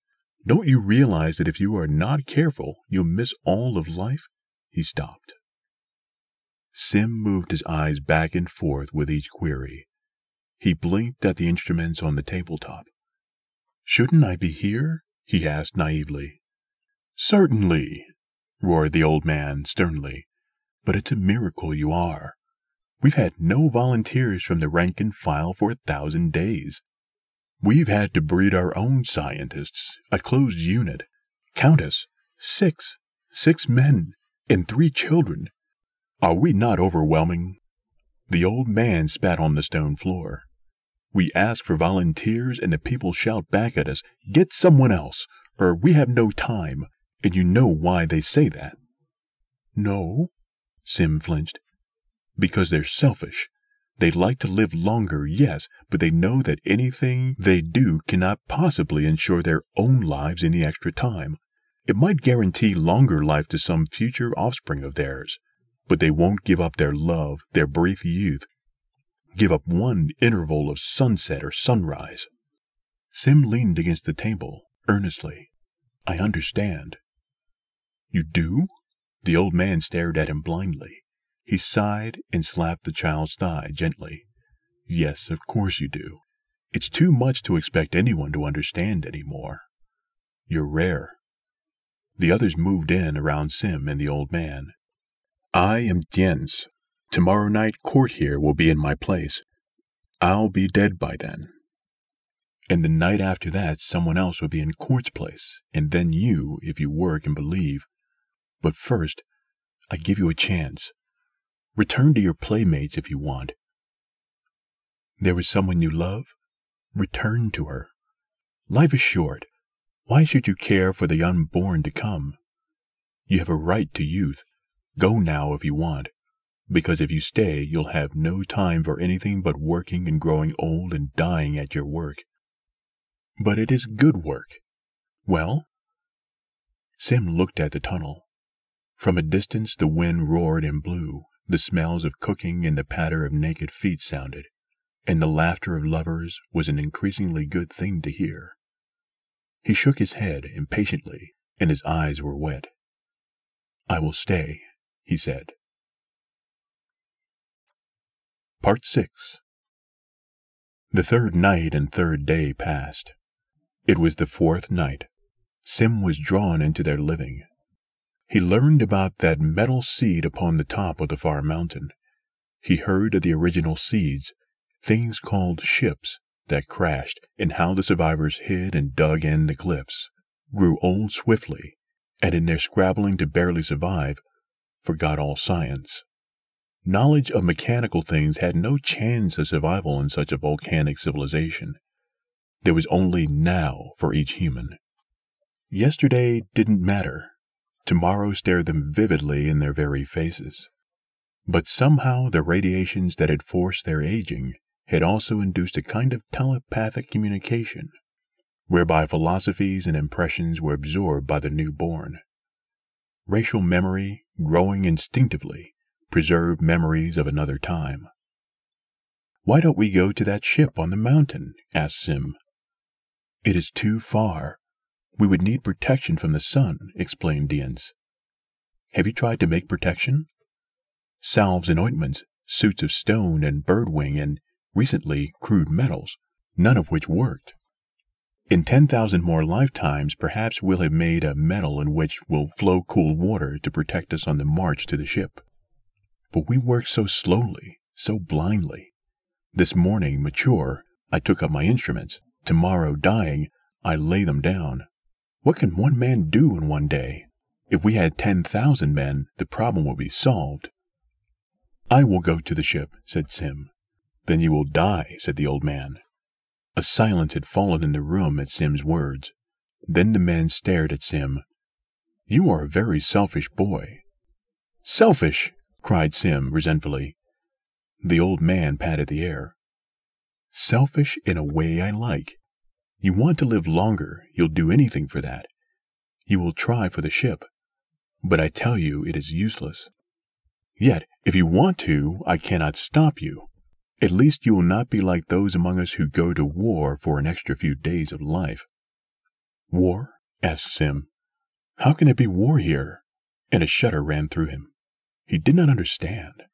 Don't you realize that if you are not careful, you'll miss all of life? He stopped. Sim moved his eyes back and forth with each query. He blinked at the instruments on the tabletop. Shouldn't I be here? he asked naively. Certainly, roared the old man sternly. But it's a miracle you are. We've had no volunteers from the rank and file for a thousand days. We've had to breed our own scientists, a closed unit. Count us. Six. Six men and three children. Are we not overwhelming? The old man spat on the stone floor. We ask for volunteers, and the people shout back at us, Get someone else, or we have no time. And you know why they say that. No, Sim flinched. Because they're selfish. They'd like to live longer, yes, but they know that anything they do cannot possibly ensure their own lives any extra time. It might guarantee longer life to some future offspring of theirs, but they won't give up their love, their brief youth, give up one interval of sunset or sunrise. Sim leaned against the table, earnestly. I understand. You do? The old man stared at him blindly. He sighed and slapped the child's thigh gently. Yes, of course you do. It's too much to expect anyone to understand any more. You're rare. The others moved in around Sim and the old man. I am Dienc. Tomorrow night, Cort here will be in my place. I'll be dead by then. And the night after that, someone else will be in Cort's place, and then you, if you work and believe. But first, I give you a chance. Return to your playmates if you want. There is someone you love? Return to her. Life is short. Why should you care for the unborn to come? You have a right to youth. Go now if you want, because if you stay, you'll have no time for anything but working and growing old and dying at your work. But it is good work. Well? Sim looked at the tunnel. From a distance, the wind roared and blew, the smells of cooking and the patter of naked feet sounded, and the laughter of lovers was an increasingly good thing to hear. He shook his head impatiently, and his eyes were wet. I will stay, he said. Part 6 The third night and third day passed. It was the fourth night. Sim was drawn into their living, he learned about that metal seed upon the top of the far mountain. He heard of the original seeds, things called ships, that crashed, and how the survivors hid and dug in the cliffs, grew old swiftly, and in their scrabbling to barely survive, forgot all science. Knowledge of mechanical things had no chance of survival in such a volcanic civilization. There was only now for each human. Yesterday didn't matter. Tomorrow stared them vividly in their very faces. But somehow the radiations that had forced their aging had also induced a kind of telepathic communication, whereby philosophies and impressions were absorbed by the newborn. Racial memory, growing instinctively, preserved memories of another time. Why don't we go to that ship on the mountain? asked Sim. It is too far, we would need protection from the sun, explained Dienc. Have you tried to make protection? Salves and ointments, suits of stone and birdwing, and, recently, crude metals, none of which worked. In 10,000 more lifetimes, perhaps we'll have made a metal in which will flow cool water to protect us on the march to the ship. But we work so slowly, so blindly. This morning, mature, I took up my instruments. Tomorrow, dying, I lay them down. What can one man do in one day? If we had 10,000 men, the problem would be solved. I will go to the ship, said Sim. Then you will die, said the old man. A silence had fallen in the room at Sim's words. Then the men stared at Sim. You are a very selfish boy. Selfish! cried Sim resentfully. The old man patted the air. Selfish in a way I like. You want to live longer, you'll do anything for that. You will try for the ship. But I tell you it is useless. Yet, if you want to, I cannot stop you. At least you will not be like those among us who go to war for an extra few days of life. War? asked Sim. How can it be war here? And a shudder ran through him. He did not understand.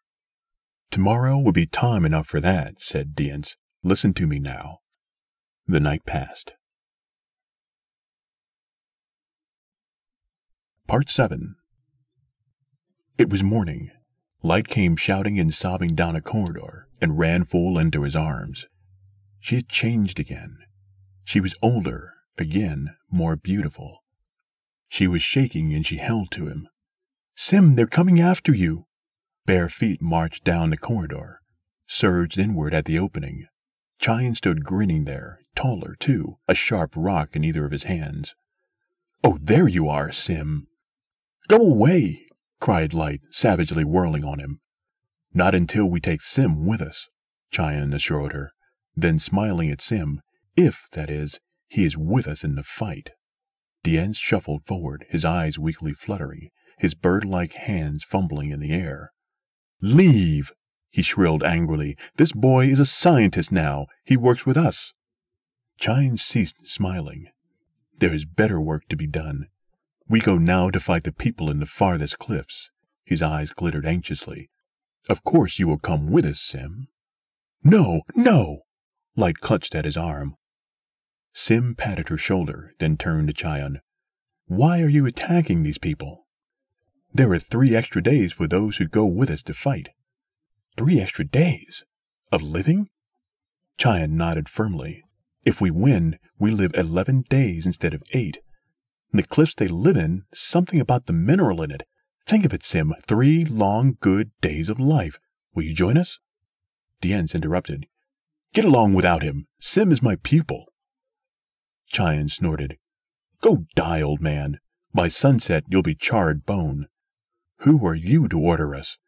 Tomorrow will be time enough for that, said Dienc. Listen to me now. The night passed. Part 7 It was morning. Light came shouting and sobbing down a corridor and ran full into his arms. She had changed again. She was older, again more beautiful. She was shaking and she held to him. Sim, they're coming after you. Bare feet marched down the corridor, surged inward at the opening. Chion stood grinning there, taller, too, a sharp rock in either of his hands. Oh, there you are, Sim. Go away, cried Light, savagely whirling on him. Not until we take Sim with us. Chion assured her. Then smiling at Sim, if, that is, he is with us in the fight. Dienc shuffled forward, his eyes weakly fluttering, his bird-like hands fumbling in the air. Leave! he shrilled angrily. This boy is a scientist now. He works with us. Chion ceased smiling. There is better work to be done. We go now to fight the people in the farthest cliffs. His eyes glittered anxiously. Of course you will come with us, Sim. No, no! Light clutched at his arm. Sim patted her shoulder, then turned to Chion. Why are you attacking these people? There are three extra days for those who go with us to fight. Three extra days? Of living? Chion nodded firmly. If we win, we live eleven days instead of eight. the cliffs they live in, something about the mineral in it. Think of it, Sim. Three long, good days of life. Will you join us? Dienc interrupted. Get along without him. Sim is my pupil. Chion snorted. Go die, old man. By sunset, you'll be charred bone. Who are you to order us?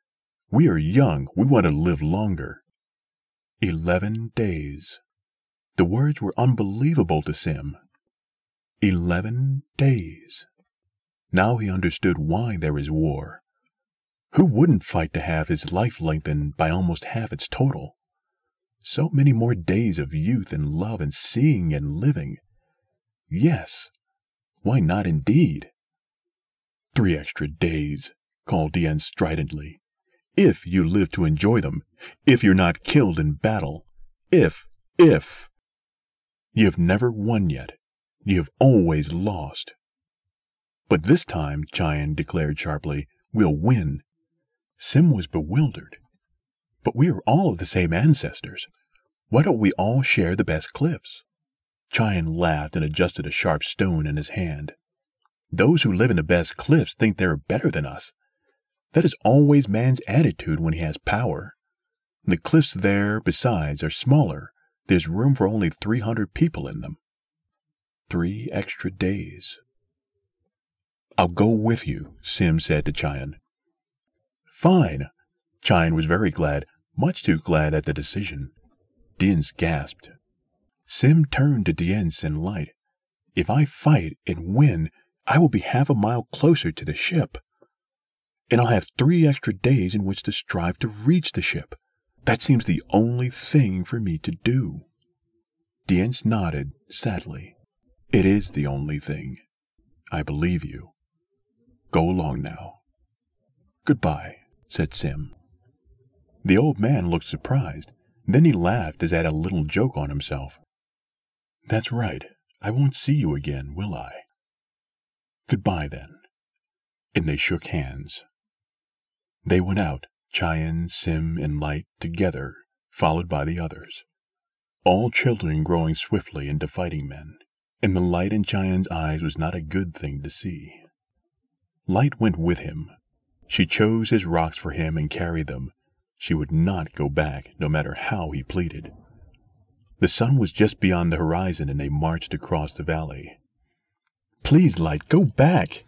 We are young. We want to live longer. Eleven days. The words were unbelievable to Sim. Eleven days. Now he understood why there is war. Who wouldn't fight to have his life lengthened by almost half its total? So many more days of youth and love and seeing and living. Yes. Why not indeed? Three extra days, called Dienc stridently. If you live to enjoy them. If you're not killed in battle. If, if. You have never won yet. You have always lost. But this time, Chion declared sharply, we'll win. Sim was bewildered. But we are all of the same ancestors. Why don't we all share the best cliffs? Chion laughed and adjusted a sharp stone in his hand. Those who live in the best cliffs think they're better than us. That is always man's attitude when he has power. The cliffs there, besides, are smaller. There's room for only 300 people in them. Three extra days. I'll go with you, Sim said to Chion. Fine. Chion was very glad, much too glad at the decision. Dienc gasped. Sim turned to Dienc in light. If I fight and win, I will be half a mile closer to the ship. And I'll have three extra days in which to strive to reach the ship. That seems the only thing for me to do. Dienc nodded sadly. It is the only thing. I believe you. Go along now. Goodbye, said Sim. The old man looked surprised. Then he laughed as at a little joke on himself. That's right. I won't see you again, will I? Goodbye, then. And they shook hands. They went out, Chion, Sim, and Light, together, followed by the others. All children growing swiftly into fighting men, and the light in Chion's eyes was not a good thing to see. Light went with him. She chose his rocks for him and carried them. She would not go back, no matter how he pleaded. The sun was just beyond the horizon and they marched across the valley. Please, Light, go back!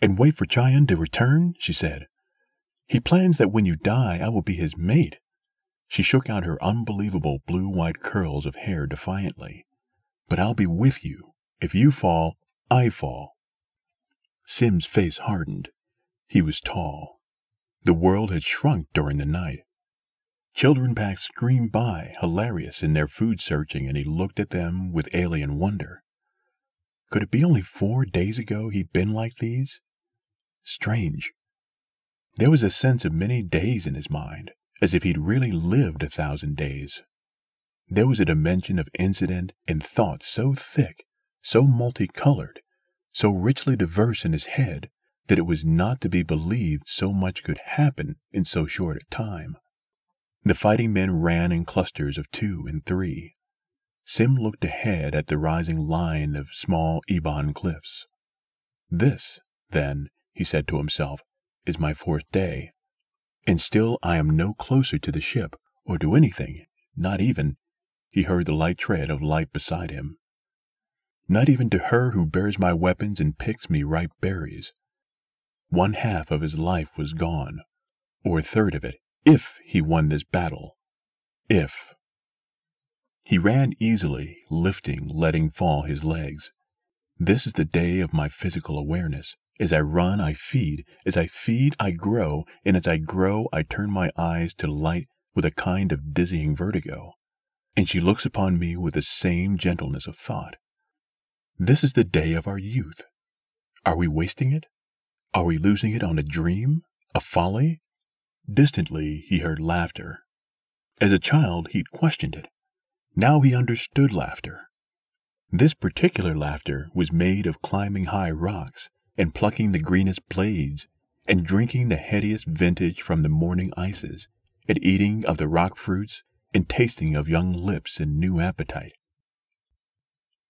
And wait for Chion to return, she said. He plans that when you die, I will be his mate. She shook out her unbelievable blue-white curls of hair defiantly. But I'll be with you. If you fall, I fall. Sim's face hardened. He was tall. The world had shrunk during the night. Children passed screamed by, hilarious in their food searching, and he looked at them with alien wonder. Could it be only four days ago he'd been like these? Strange. There was a sense of many days in his mind, as if he'd really lived a thousand days. There was a dimension of incident and thought so thick, so multicolored, so richly diverse in his head, that it was not to be believed so much could happen in so short a time. The fighting men ran in clusters of two and three. Sim looked ahead at the rising line of small ebon cliffs. This, then, he said to himself, is my fourth day. And still I am no closer to the ship, or to anything, not even, he heard the light tread of light beside him. Not even to her who bears my weapons and picks me ripe berries. One half of his life was gone, or a third of it, if he won this battle. If. He ran easily, lifting, letting fall his legs. This is the day of my physical awareness. As I run, I feed. As I feed, I grow. And as I grow, I turn my eyes to light with a kind of dizzying vertigo. And she looks upon me with the same gentleness of thought. This is the day of our youth. Are we wasting it? Are we losing it on a dream? A folly? Distantly, he heard laughter. As a child, he'd questioned it. Now he understood laughter. This particular laughter was made of climbing high rocks and plucking the greenest blades and drinking the headiest vintage from the morning ices and eating of the rock fruits and tasting of young lips and new appetite.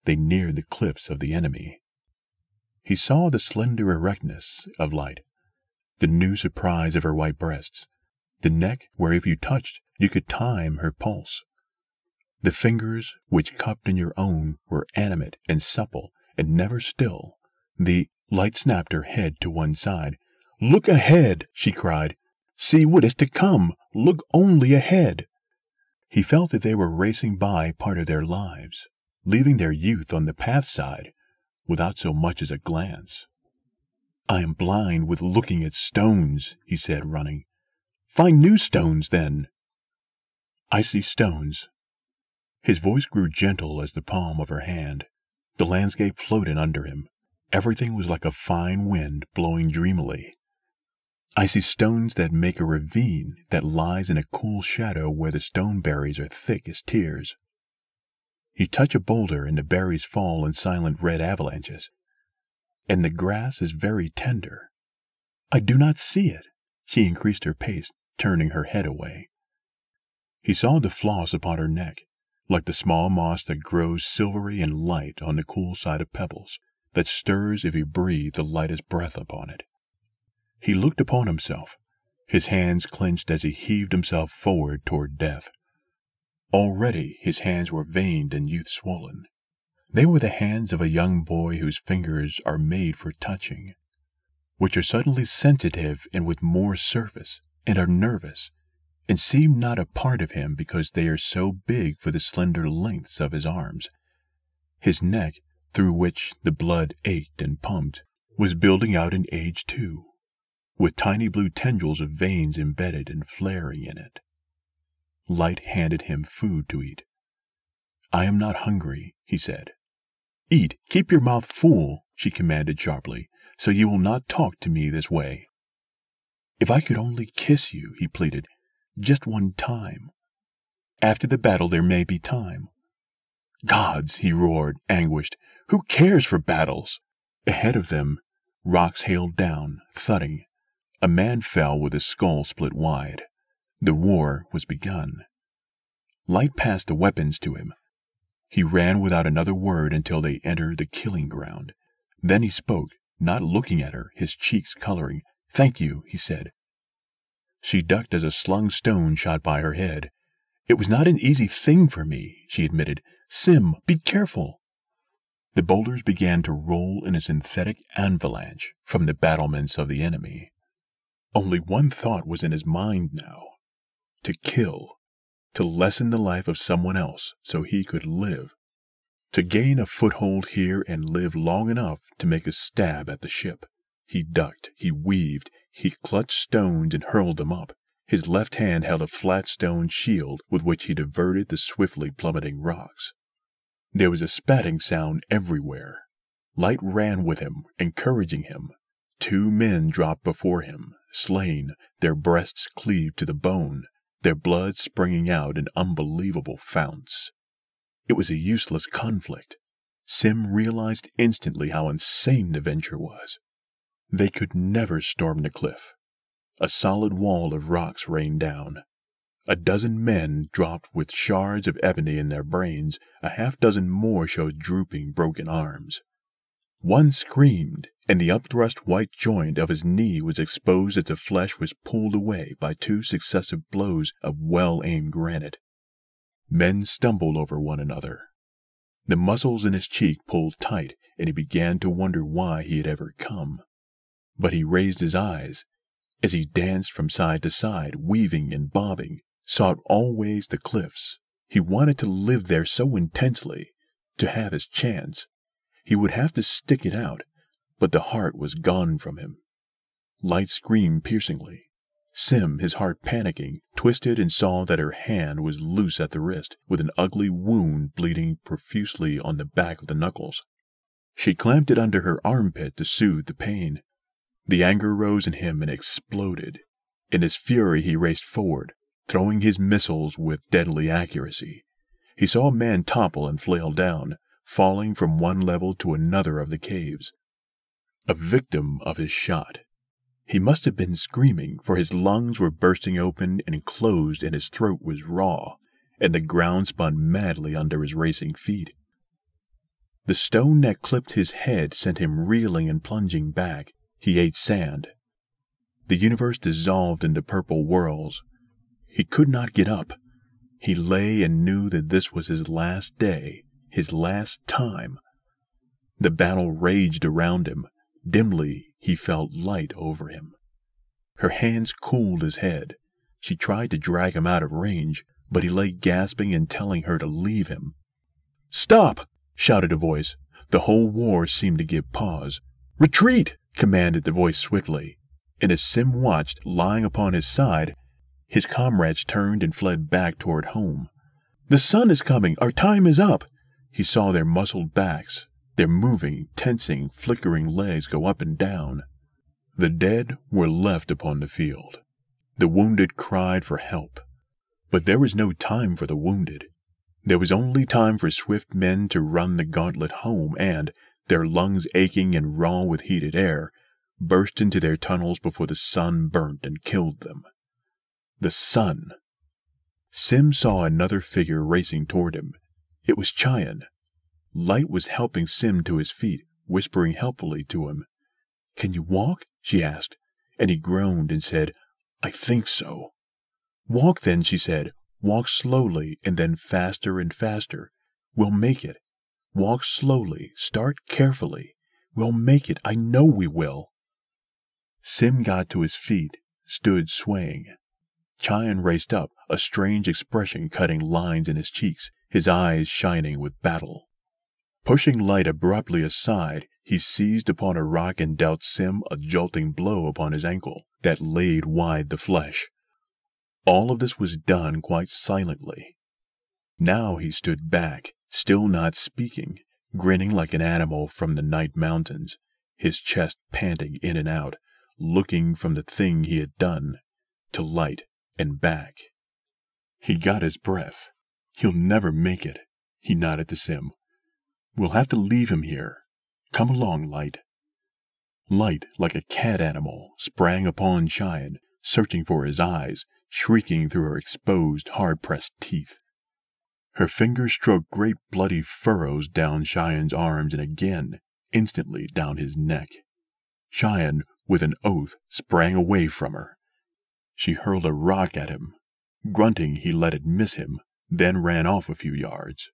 They neared the cliffs of the enemy. He saw the slender erectness of Light, the new surprise of her white breasts, the neck where if you touched you could time her pulse. The fingers which cupped in your own were animate and supple and never still. The light snapped her head to one side. Look ahead, she cried. See what is to come. Look only ahead. He felt that they were racing by part of their lives, leaving their youth on the path side without so much as a glance. I am blind with looking at stones, he said, running. Find new stones, then. I see stones. His voice grew gentle as the palm of her hand. The landscape floated under him. Everything was like a fine wind blowing dreamily. I see stones that make a ravine that lies in a cool shadow where the stone berries are thick as tears. You touch a boulder and the berries fall in silent red avalanches. And the grass is very tender. I do not see it. She increased her pace, turning her head away. He saw the floss upon her neck, like the small moss that grows silvery and light on the cool side of pebbles, that stirs if he breathe the lightest breath upon it. He looked upon himself, his hands clenched as he heaved himself forward toward death. Already his hands were veined and youth swollen. They were the hands of a young boy whose fingers are made for touching, which are suddenly sensitive and with more surface, and are nervous, and seem not a part of him because they are so big for the slender lengths of his arms. His neck, through which the blood ached and pumped, was building out in age too, with tiny blue tendrils of veins embedded and flaring in it. Light handed him food to eat. I am not hungry, he said. Eat, keep your mouth full, she commanded sharply, so you will not talk to me this way. If I could only kiss you, he pleaded, just one time. After the battle there may be time. Gods, he roared, anguished, who cares for battles? Ahead of them, rocks hailed down, thudding. A man fell with his skull split wide. The war was begun. Light passed the weapons to him. He ran without another word until they entered the killing ground. Then he spoke, not looking at her, his cheeks coloring. Thank you, he said. She ducked as a slung stone shot by her head. It was not an easy thing for me, she admitted. Sim, be careful. The boulders began to roll in a synthetic avalanche from the battlements of the enemy. Only one thought was in his mind now to kill, to lessen the life of someone else so he could live, to gain a foothold here and live long enough to make a stab at the ship. He ducked, he weaved, he clutched stones and hurled them up. His left hand held a flat stone shield with which he diverted the swiftly plummeting rocks. There was a spatting sound everywhere. Light ran with him, encouraging him. Two men dropped before him, slain, their breasts cleaved to the bone, their blood springing out in unbelievable founts. It was a useless conflict. Sim realized instantly how insane the venture was. They could never storm the cliff. A solid wall of rocks rained down. A dozen men dropped with shards of ebony in their brains. A half dozen more showed drooping, broken arms. One screamed, and the upthrust white joint of his knee was exposed as the flesh was pulled away by two successive blows of well aimed granite. Men stumbled over one another. The muscles in his cheek pulled tight, and he began to wonder why he had ever come. But he raised his eyes as he danced from side to side, weaving and bobbing, sought always the cliffs. He wanted to live there so intensely, to have his chance. He would have to stick it out, but the heart was gone from him. Light screamed piercingly. Sim, his heart panicking, twisted and saw that her hand was loose at the wrist, with an ugly wound bleeding profusely on the back of the knuckles. She clamped it under her armpit to soothe the pain. The anger rose in him and exploded. In his fury, he raced forward, throwing his missiles with deadly accuracy. He saw a man topple and flail down, falling from one level to another of the caves. A victim of his shot. He must have been screaming, for his lungs were bursting open and closed, and his throat was raw, and the ground spun madly under his racing feet. The stone that clipped his head sent him reeling and plunging back. He ate sand. The universe dissolved into purple whirls. He could not get up. He lay and knew that this was his last day, his last time. The battle raged around him. Dimly, he felt light over him. Her hands cooled his head. She tried to drag him out of range, but he lay gasping and telling her to leave him. Stop! shouted a voice. The whole war seemed to give pause. Retreat! commanded the voice swiftly. And as Sim watched, lying upon his side, his comrades turned and fled back toward home. The sun is coming! Our time is up! He saw their muscled backs, their moving, tensing, flickering legs go up and down. The dead were left upon the field. The wounded cried for help. But there was no time for the wounded. There was only time for swift men to run the gauntlet home and, their lungs aching and raw with heated air, burst into their tunnels before the sun burnt and killed them. The sun! Sim saw another figure racing toward him. It was Chion. Light was helping Sim to his feet, whispering helpfully to him. Can you walk? she asked, and he groaned and said, I think so. Walk then, she said. Walk slowly and then faster and faster. We'll make it. Walk slowly. Start carefully. We'll make it. I know we will. Sim got to his feet, stood swaying. Chion raced up, a strange expression cutting lines in his cheeks, his eyes shining with battle. Pushing Light abruptly aside, he seized upon a rock and dealt Sim a jolting blow upon his ankle that laid wide the flesh. All of this was done quite silently. Now he stood back, still not speaking, grinning like an animal from the night mountains, his chest panting in and out, looking from the thing he had done to Light and back. He got his breath. He'll never make it, he nodded to Sim. We'll have to leave him here. Come along, Light. Light, like a cat animal, sprang upon Chion, searching for his eyes, shrieking through her exposed, hard pressed teeth. Her fingers stroked great bloody furrows down Chion's arms and again, instantly, down his neck. Chion, with an oath, sprang away from her. She hurled a rock at him. Grunting, he let it miss him, then ran off a few yards.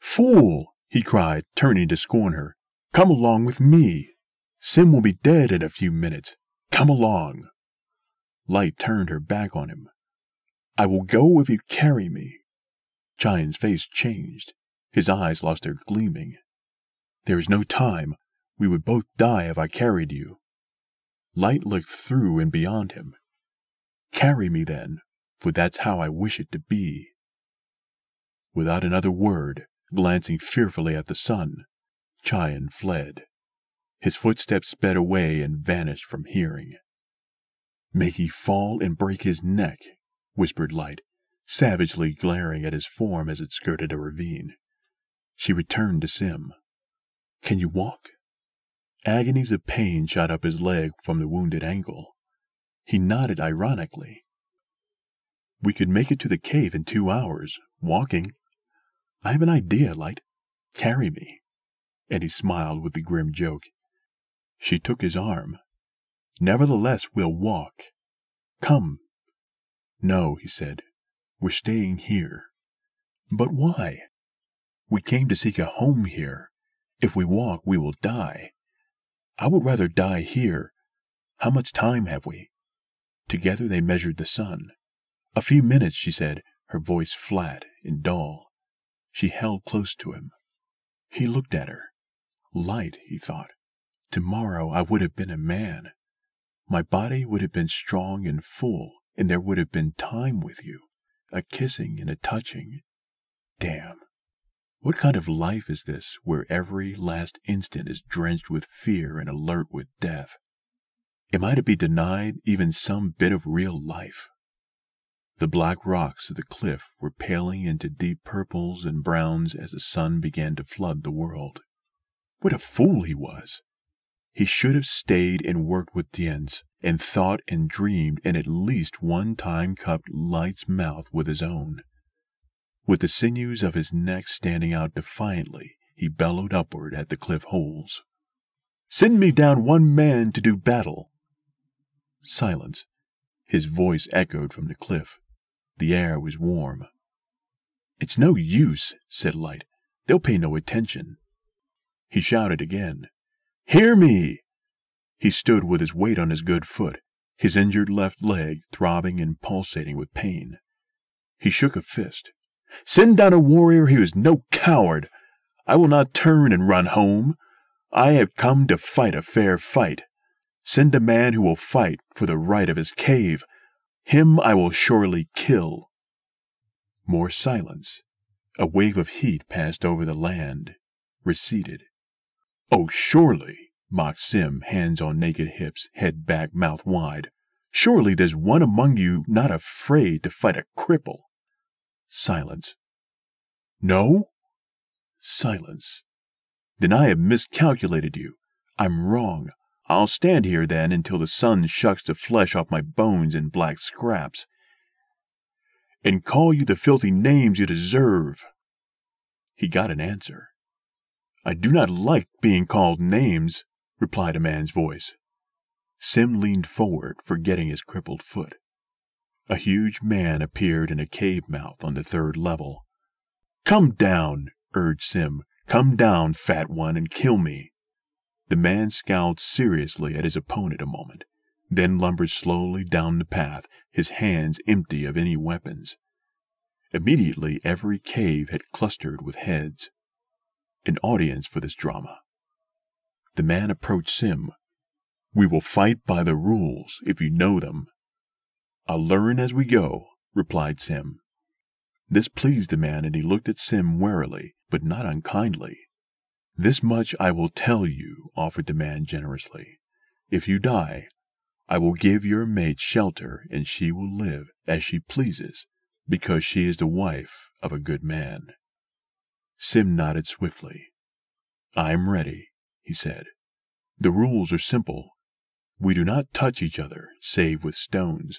Fool! he cried, turning to scorn her. Come along with me. Sim will be dead in a few minutes. Come along. Light turned her back on him. I will go if you carry me. Chion's face changed. His eyes lost their gleaming. There is no time. We would both die if I carried you. Light looked through and beyond him. Carry me then, for that's how I wish it to be. Without another word, glancing fearfully at the sun, Chion fled. His footsteps sped away and vanished from hearing. May he fall and break his neck, whispered Light, savagely glaring at his form as it skirted a ravine. She returned to Sim. Can you walk? Agonies of pain shot up his leg from the wounded ankle. He nodded ironically. We could make it to the cave in two hours, walking. I have an idea, Light. Carry me. And he smiled with the grim joke. She took his arm. Nevertheless, we'll walk. Come. No, he said. We're staying here. But why? We came to seek a home here. If we walk, we will die. I would rather die here. How much time have we? Together they measured the sun. A few minutes, she said, her voice flat and dull. She held close to him. He looked at her. Light, he thought. Tomorrow I would have been a man. My body would have been strong and full, and there would have been time with you, a kissing and a touching. Damn. What kind of life is this where every last instant is drenched with fear and alert with death? Am I to be denied even some bit of real life? The black rocks of the cliff were paling into deep purples and browns as the sun began to flood the world. What a fool he was! He should have stayed and worked with Dienc, and thought and dreamed and at least one time cupped Light's mouth with his own. With the sinews of his neck standing out defiantly, he bellowed upward at the cliff holes. Send me down one man to do battle. Silence. His voice echoed from the cliff. The air was warm. It's no use, said Light. They'll pay no attention. He shouted again. Hear me! He stood with his weight on his good foot, his injured left leg throbbing and pulsating with pain. He shook a fist. Send down a warrior who is no coward. I will not turn and run home. I have come to fight a fair fight. Send a man who will fight for the right of his cave, him I will surely kill. More silence. A wave of heat passed over the land, receded. Oh, surely, mocked Sim, hands on naked hips, head back, mouth wide. Surely there's one among you not afraid to fight a cripple. Silence. No? Silence. Then I have miscalculated you. I'm wrong. I'll stand here then until the sun shucks the flesh off my bones in black scraps, and call you the filthy names you deserve. He got an answer. I do not like being called names, replied a man's voice. Sim leaned forward, forgetting his crippled foot. A huge man appeared in a cave mouth on the third level. Come down, urged Sim. Come down, fat one, and kill me. The man scowled seriously at his opponent a moment, then lumbered slowly down the path, his hands empty of any weapons. Immediately every cave had clustered with heads. An audience for this drama. The man approached Sim. We will fight by the rules, if you know them. I'll learn as we go, replied Sim. This pleased the man, and he looked at Sim warily, but not unkindly. This much I will tell you, offered the man generously. If you die, I will give your mate shelter, and she will live as she pleases, because she is the wife of a good man. Sim nodded swiftly. I am ready, he said. The rules are simple. We do not touch each other, save with stones.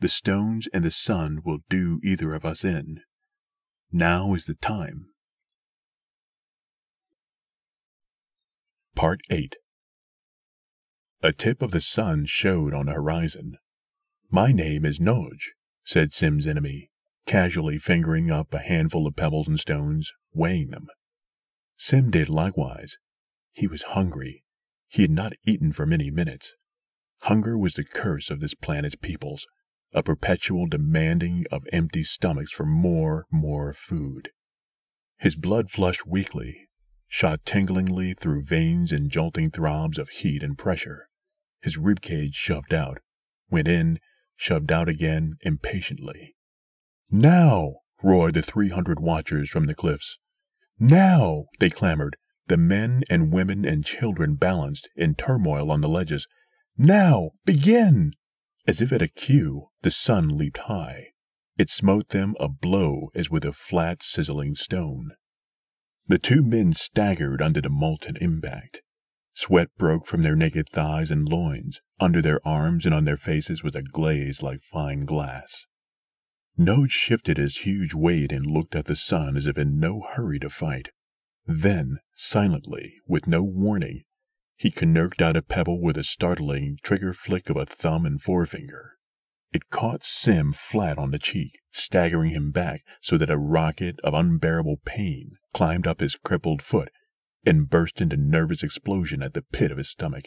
The stones and the sun will do either of us in. Now is the time. Part 8 A tip of the sun showed on the horizon. My name is Noj, said Sim's enemy, casually fingering up a handful of pebbles and stones, weighing them. Sim did likewise. He was hungry. He had not eaten for many minutes. Hunger was the curse of this planet's peoples, a perpetual demanding of empty stomachs for more, more food. His blood flushed weakly shot tinglingly through veins in jolting throbs of heat and pressure. His ribcage shoved out, went in, shoved out again impatiently. Now! roared the three hundred watchers from the cliffs. Now! they clamored, the men and women and children balanced in turmoil on the ledges. Now! Begin! As if at a cue, the sun leaped high. It smote them a blow as with a flat, sizzling stone. The two men staggered under the molten impact. Sweat broke from their naked thighs and loins. Under their arms and on their faces was a glaze like fine glass. Noj shifted his huge weight and looked at the sun as if in no hurry to fight. Then, silently, with no warning, he knirked out a pebble with a startling trigger flick of a thumb and forefinger. It caught Sim flat on the cheek, staggering him back so that a rocket of unbearable pain climbed up his crippled foot and burst into nervous explosion at the pit of his stomach.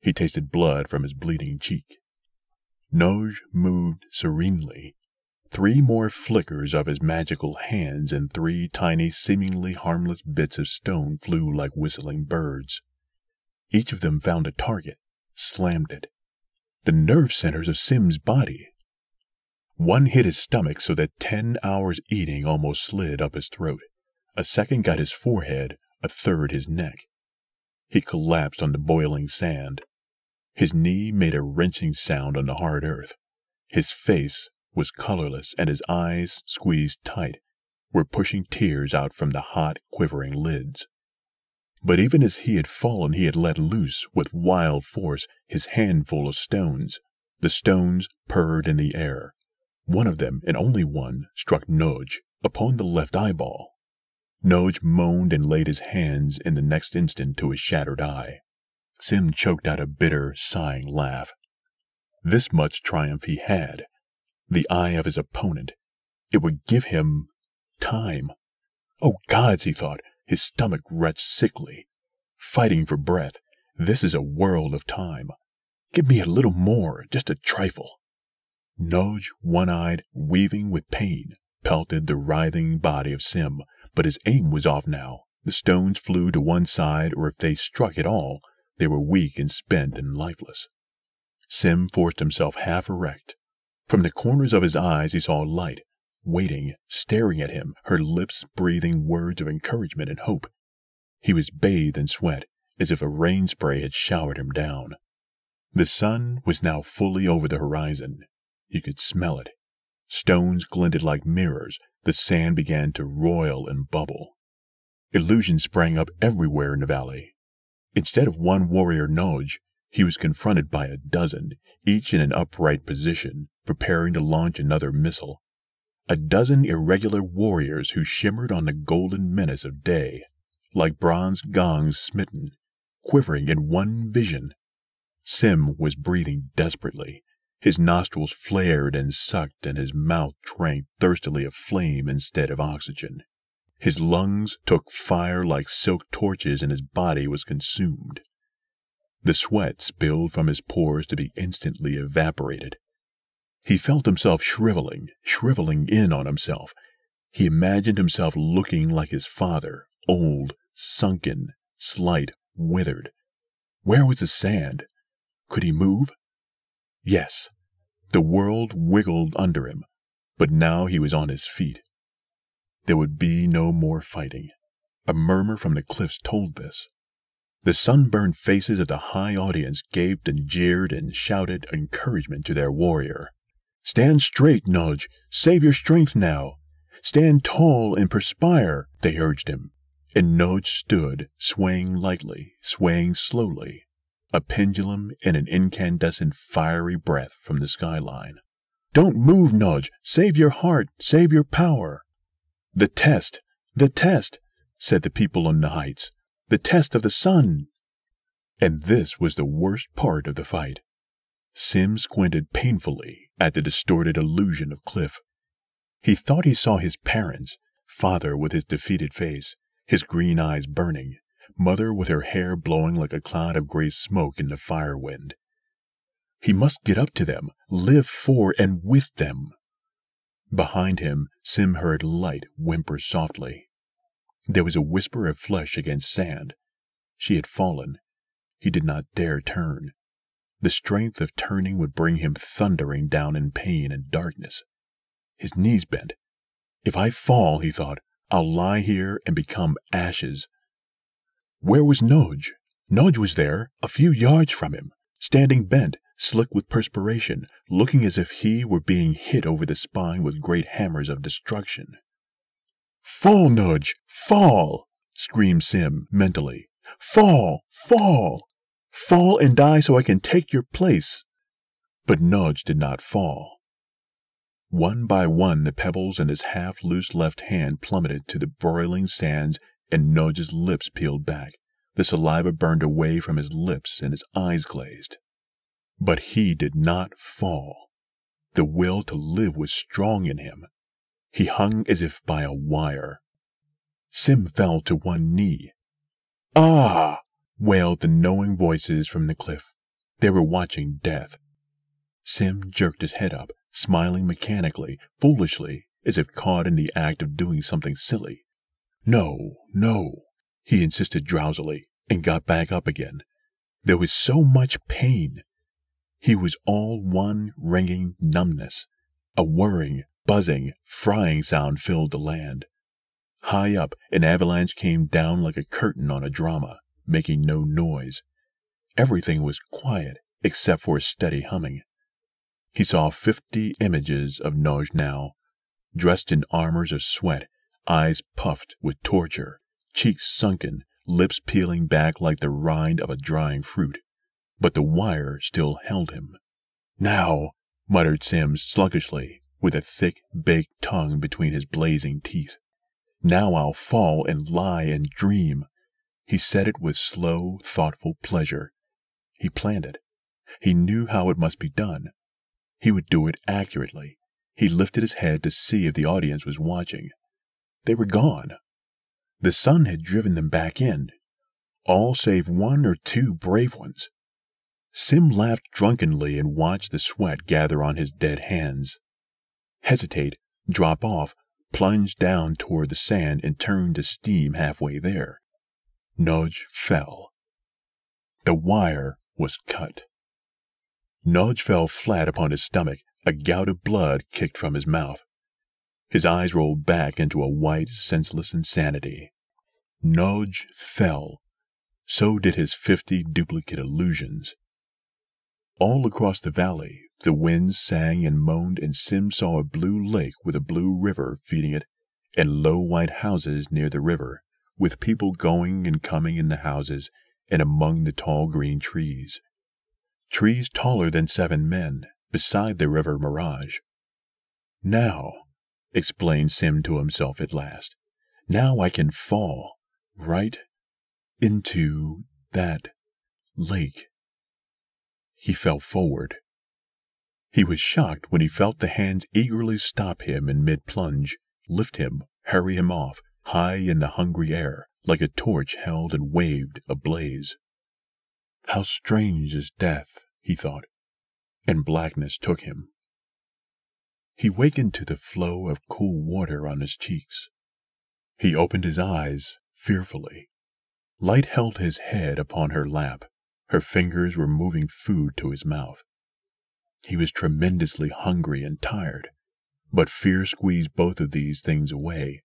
He tasted blood from his bleeding cheek. Noj moved serenely. Three more flickers of his magical hands, and three tiny, seemingly harmless bits of stone flew like whistling birds. Each of them found a target, slammed it. The nerve centers of Sim's body. One hit his stomach so that ten hours eating almost slid up his throat. A second got his forehead, a third his neck. He collapsed on the boiling sand. His knee made a wrenching sound on the hard earth. His face was colorless and his eyes, squeezed tight, were pushing tears out from the hot, quivering lids. But even as he had fallen, he had let loose, with wild force, his handful of stones. The stones purred in the air. One of them, and only one, struck Noj upon the left eyeball. Noj moaned and laid his hands in the next instant to his shattered eye. Sim choked out a bitter, sighing laugh. This much triumph he had. The eye of his opponent. It would give him time. Oh gods, he thought, his stomach retched sickly. Fighting for breath. This is a world of time. Give me a little more, just a trifle. Noj, one eyed, weaving with pain, pelted the writhing body of Sim, but his aim was off now. The stones flew to one side, or if they struck at all, they were weak and spent and lifeless. Sim forced himself half erect. From the corners of his eyes he saw light, waiting, staring at him, her lips breathing words of encouragement and hope. He was bathed in sweat, as if a rain spray had showered him down. The sun was now fully over the horizon. You could smell it. Stones glinted like mirrors. The sand began to roil and bubble. Illusions sprang up everywhere in the valley. Instead of one warrior Noj, he was confronted by a dozen, each in an upright position, preparing to launch another missile. A dozen irregular warriors who shimmered on the golden menace of day, like bronze gongs smitten, quivering in one vision. Sim was breathing desperately. His nostrils flared and sucked, and his mouth drank thirstily of flame instead of oxygen. His lungs took fire like silk torches and his body was consumed. The sweat spilled from his pores to be instantly evaporated. He felt himself shriveling, shriveling in on himself. He imagined himself looking like his father, old, sunken, slight, withered. Where was the sand? Could he move? Yes. The world wiggled under him, but now he was on his feet. There would be no more fighting. A murmur from the cliffs told this. The sunburned faces of the high audience gaped and jeered and shouted encouragement to their warrior. Stand straight, Noj. Save your strength now. Stand tall and perspire, they urged him. And Noj stood, swaying lightly, swaying slowly, a pendulum and an incandescent fiery breath from the skyline. Don't move, Noj! Save your heart. Save your power. The test, the test, said the people on the heights. The test of the sun. And this was the worst part of the fight. Sim squinted painfully at the distorted illusion of cliff. He thought he saw his parents, father with his defeated face, his green eyes burning, mother with her hair blowing like a cloud of gray smoke in the fire wind. He must get up to them, live for and with them. Behind him, Sim heard light whimper softly. There was a whisper of flesh against sand. She had fallen. He did not dare turn. The strength of turning would bring him thundering down in pain and darkness. His knees bent. If I fall, he thought, I'll lie here and become ashes. Where was Noj? Noj was there, a few yards from him, standing bent, slick with perspiration, looking as if he were being hit over the spine with great hammers of destruction. Fall, Noj! Fall! screamed Sim mentally. Fall! Fall! Fall and die so I can take your place! But Noj did not fall. One by one, the pebbles in his half loose left hand plummeted to the broiling sands, and Noj's lips peeled back. The saliva burned away from his lips, and his eyes glazed. But he did not fall. The will to live was strong in him. He hung as if by a wire. Sim fell to one knee. Ah! wailed the knowing voices from the cliff. They were watching death. Sim jerked his head up, smiling mechanically, foolishly, as if caught in the act of doing something silly. No, no, he insisted drowsily, and got back up again. There was so much pain. He was all one ringing numbness. A whirring, buzzing, frying sound filled the land. High up, an avalanche came down like a curtain on a drama, making no noise. Everything was quiet except for a steady humming. He saw fifty images of Noj dressed in armors of sweat, eyes puffed with torture, cheeks sunken, lips peeling back like the rind of a drying fruit. But the wire still held him. Now, muttered Sims sluggishly, with a thick, baked tongue between his blazing teeth. Now I'll fall and lie and dream. He said it with slow, thoughtful pleasure. He planned it. He knew how it must be done. He would do it accurately. He lifted his head to see if the audience was watching. They were gone. The sun had driven them back in, all save one or two brave ones. Sim laughed drunkenly and watched the sweat gather on his dead hands. Hesitate, drop off, plunge down toward the sand and turn to steam halfway there. Noj fell. The wire was cut. Noj fell flat upon his stomach, a gout of blood kicked from his mouth. His eyes rolled back into a white, senseless insanity. Noj fell. So did his fifty duplicate illusions. All across the valley, the winds sang and moaned, and Sim saw a blue lake with a blue river feeding it, and low white houses near the river, with people going and coming in the houses and among the tall green trees. Trees taller than seven men, beside the river mirage. Now, explained Sim to himself at last, now I can fall right into that lake. He fell forward. He was shocked when he felt the hands eagerly stop him in mid plunge, lift him, hurry him off, high in the hungry air, like a torch held and waved ablaze. How strange is death, he thought, and blackness took him. He wakened to the flow of cool water on his cheeks. He opened his eyes fearfully. Light held his head upon her lap. Her fingers were moving food to his mouth. He was tremendously hungry and tired, but fear squeezed both of these things away.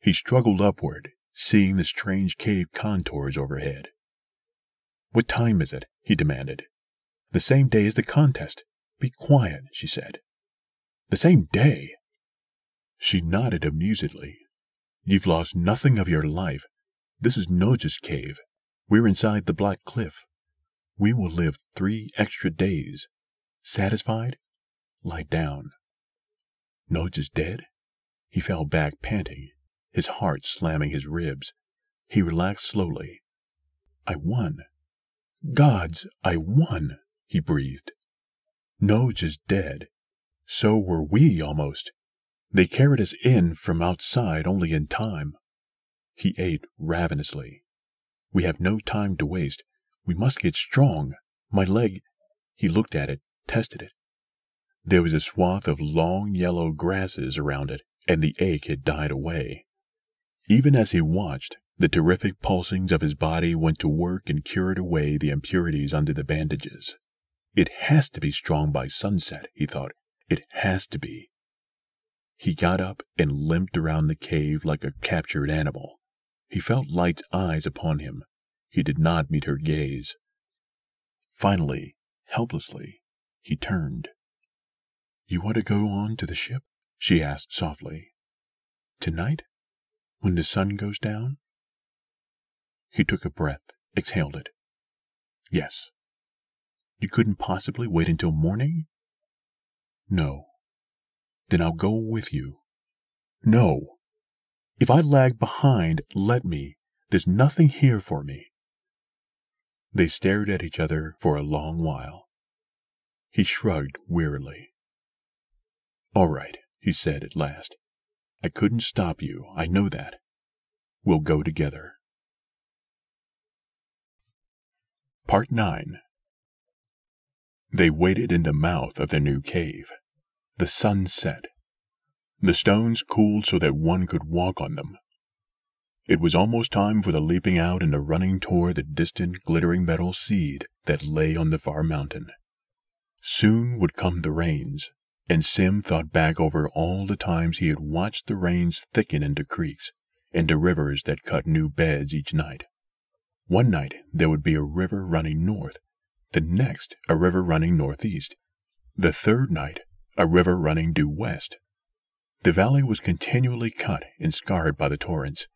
He struggled upward, seeing the strange cave contours overhead. What time is it? he demanded. The same day as the contest. Be quiet, she said. The same day? She nodded amusedly. You've lost nothing of your life. This is Noj's cave. We're inside the Black Cliff. We will live three extra days. Satisfied? Lie down. Noj is dead? He fell back panting, his heart slamming his ribs. He relaxed slowly. I won. Gods, I won, he breathed. Noj is dead. So were we almost. They carried us in from outside only in time. He ate ravenously. We have no time to waste. We must get strong. My leg. He looked at it, tested it. There was a swath of long yellow grasses around it, and the ache had died away. Even as he watched, the terrific pulsings of his body went to work and cured away the impurities under the bandages. It has to be strong by sunset, he thought. It has to be. He got up and limped around the cave like a captured animal. He felt Light's eyes upon him, he did not meet her gaze. Finally, helplessly, he turned. You want to go on to the ship? she asked softly. Tonight? When the sun goes down? He took a breath, exhaled it. Yes. You couldn't possibly wait until morning? No. Then I'll go with you. No. If I lag behind, let me. There's nothing here for me. They stared at each other for a long while. He shrugged wearily. All right, he said at last. I couldn't stop you, I know that. We'll go together. Part 9 They waited in the mouth of their new cave. The sun set. The stones cooled so that one could walk on them. It was almost time for the leaping out and the running toward the distant glittering metal seed that lay on the far mountain. Soon would come the rains, and Sim thought back over all the times he had watched the rains thicken into creeks, into rivers that cut new beds each night. One night there would be a river running north, the next a river running northeast, the third night a river running due west. The valley was continually cut and scarred by the torrents.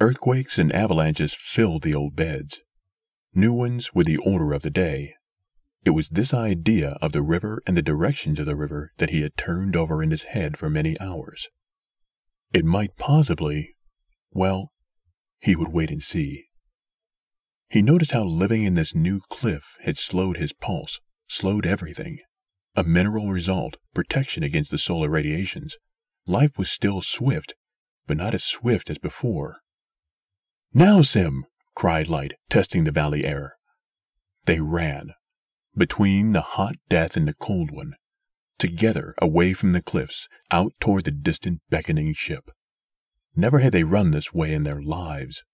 Earthquakes and avalanches filled the old beds. New ones were the order of the day, it was this idea of the river and the directions of the river that he had turned over in his head for many hours. It might possibly, well, he would wait and see. He noticed how living in this new cliff had slowed his pulse, slowed everything. A mineral result, protection against the solar radiations. Life was still swift, but not as swift as before. Now, Sim! cried Light, testing the valley air. They ran, between the hot death and the cold one, together away from the cliffs, out toward the distant beckoning ship. Never had they run this way in their lives.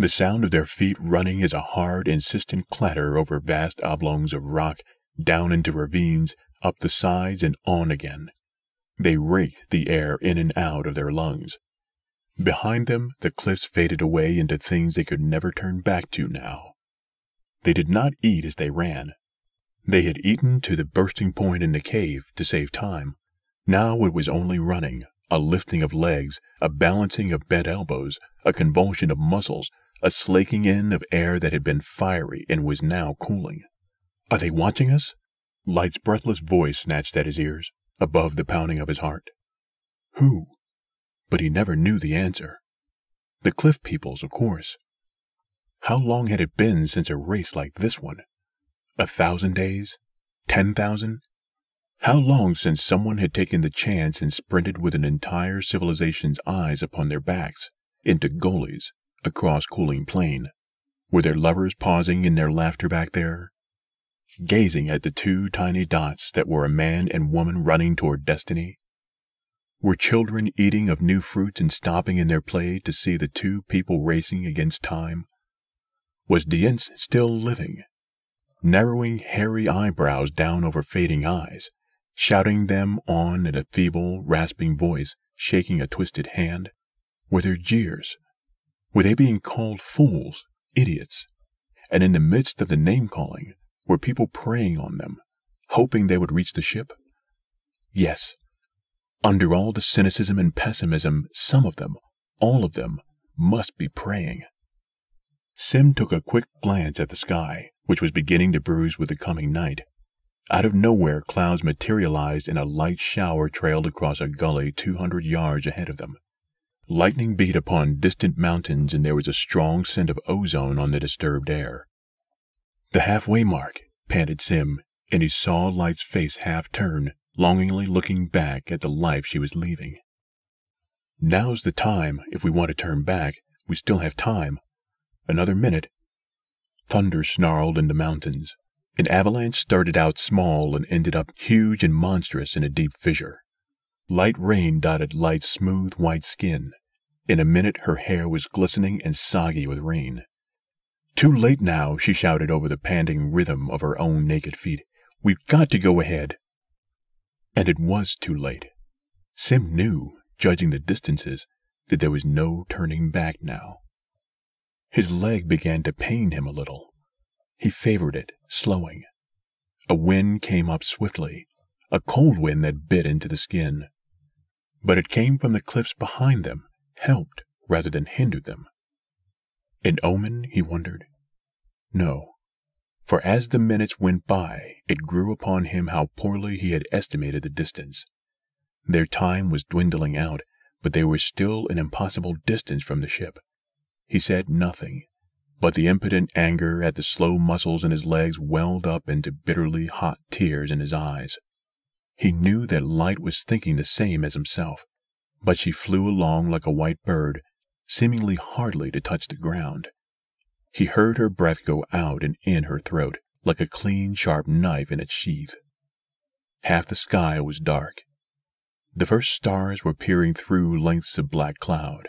The sound of their feet running is a hard, insistent clatter over vast oblongs of rock, down into ravines, up the sides, and on again. They raked the air in and out of their lungs. Behind them, the cliffs faded away into things they could never turn back to now. They did not eat as they ran. They had eaten to the bursting point in the cave to save time. Now it was only running, a lifting of legs, a balancing of bent elbows, a convulsion of muscles, a slaking in of air that had been fiery and was now cooling. Are they watching us? Light's breathless voice snatched at his ears, above the pounding of his heart. Who? But he never knew the answer. The cliff peoples, of course. How long had it been since a race like this one? A thousand days? Ten thousand? How long since someone had taken the chance and sprinted with an entire civilization's eyes upon their backs, into gullies, across cooling plain? Were their lovers pausing in their laughter back there? Gazing at the two tiny dots that were a man and woman running toward destiny? Were children eating of new fruits and stopping in their play to see the two people racing against time? Was Dienc still living? Narrowing hairy eyebrows down over fading eyes, shouting them on in a feeble, rasping voice, shaking a twisted hand? Were there jeers? Were they being called fools, idiots? And in the midst of the name calling, were people preying on them, hoping they would reach the ship? Yes. Under all the cynicism and pessimism, some of them, all of them, must be praying. Sim took a quick glance at the sky, which was beginning to bruise with the coming night. Out of nowhere, clouds materialized and a light shower trailed across a gully 200 yards ahead of them. Lightning beat upon distant mountains, and there was a strong scent of ozone on the disturbed air. The halfway mark, panted Sim, and he saw Light's face half turn, longingly looking back at the life she was leaving. Now's the time, if we want to turn back. We still have time, Another minute. Thunder snarled in the mountains. An avalanche started out small and ended up huge and monstrous in a deep fissure. Light rain dotted Light's smooth white skin. In a minute, her hair was glistening and soggy with rain. Too late now, she shouted over the panting rhythm of her own naked feet. We've got to go ahead. And it was too late. Sim knew, judging the distances, that there was no turning back now. His leg began to pain him a little. He favored it, slowing. A wind came up swiftly, a cold wind that bit into the skin. But it came from the cliffs behind them, helped rather than hindered them. An omen, he wondered? No, for as the minutes went by, it grew upon him how poorly he had estimated the distance. Their time was dwindling out, but they were still an impossible distance from the ship. He said nothing, but the impotent anger at the slow muscles in his legs welled up into bitterly hot tears in his eyes. He knew that Light was thinking the same as himself, but she flew along like a white bird, seemingly hardly to touch the ground. He heard her breath go out and in her throat, like a clean, sharp knife in its sheath. Half the sky was dark. The first stars were peering through lengths of black cloud.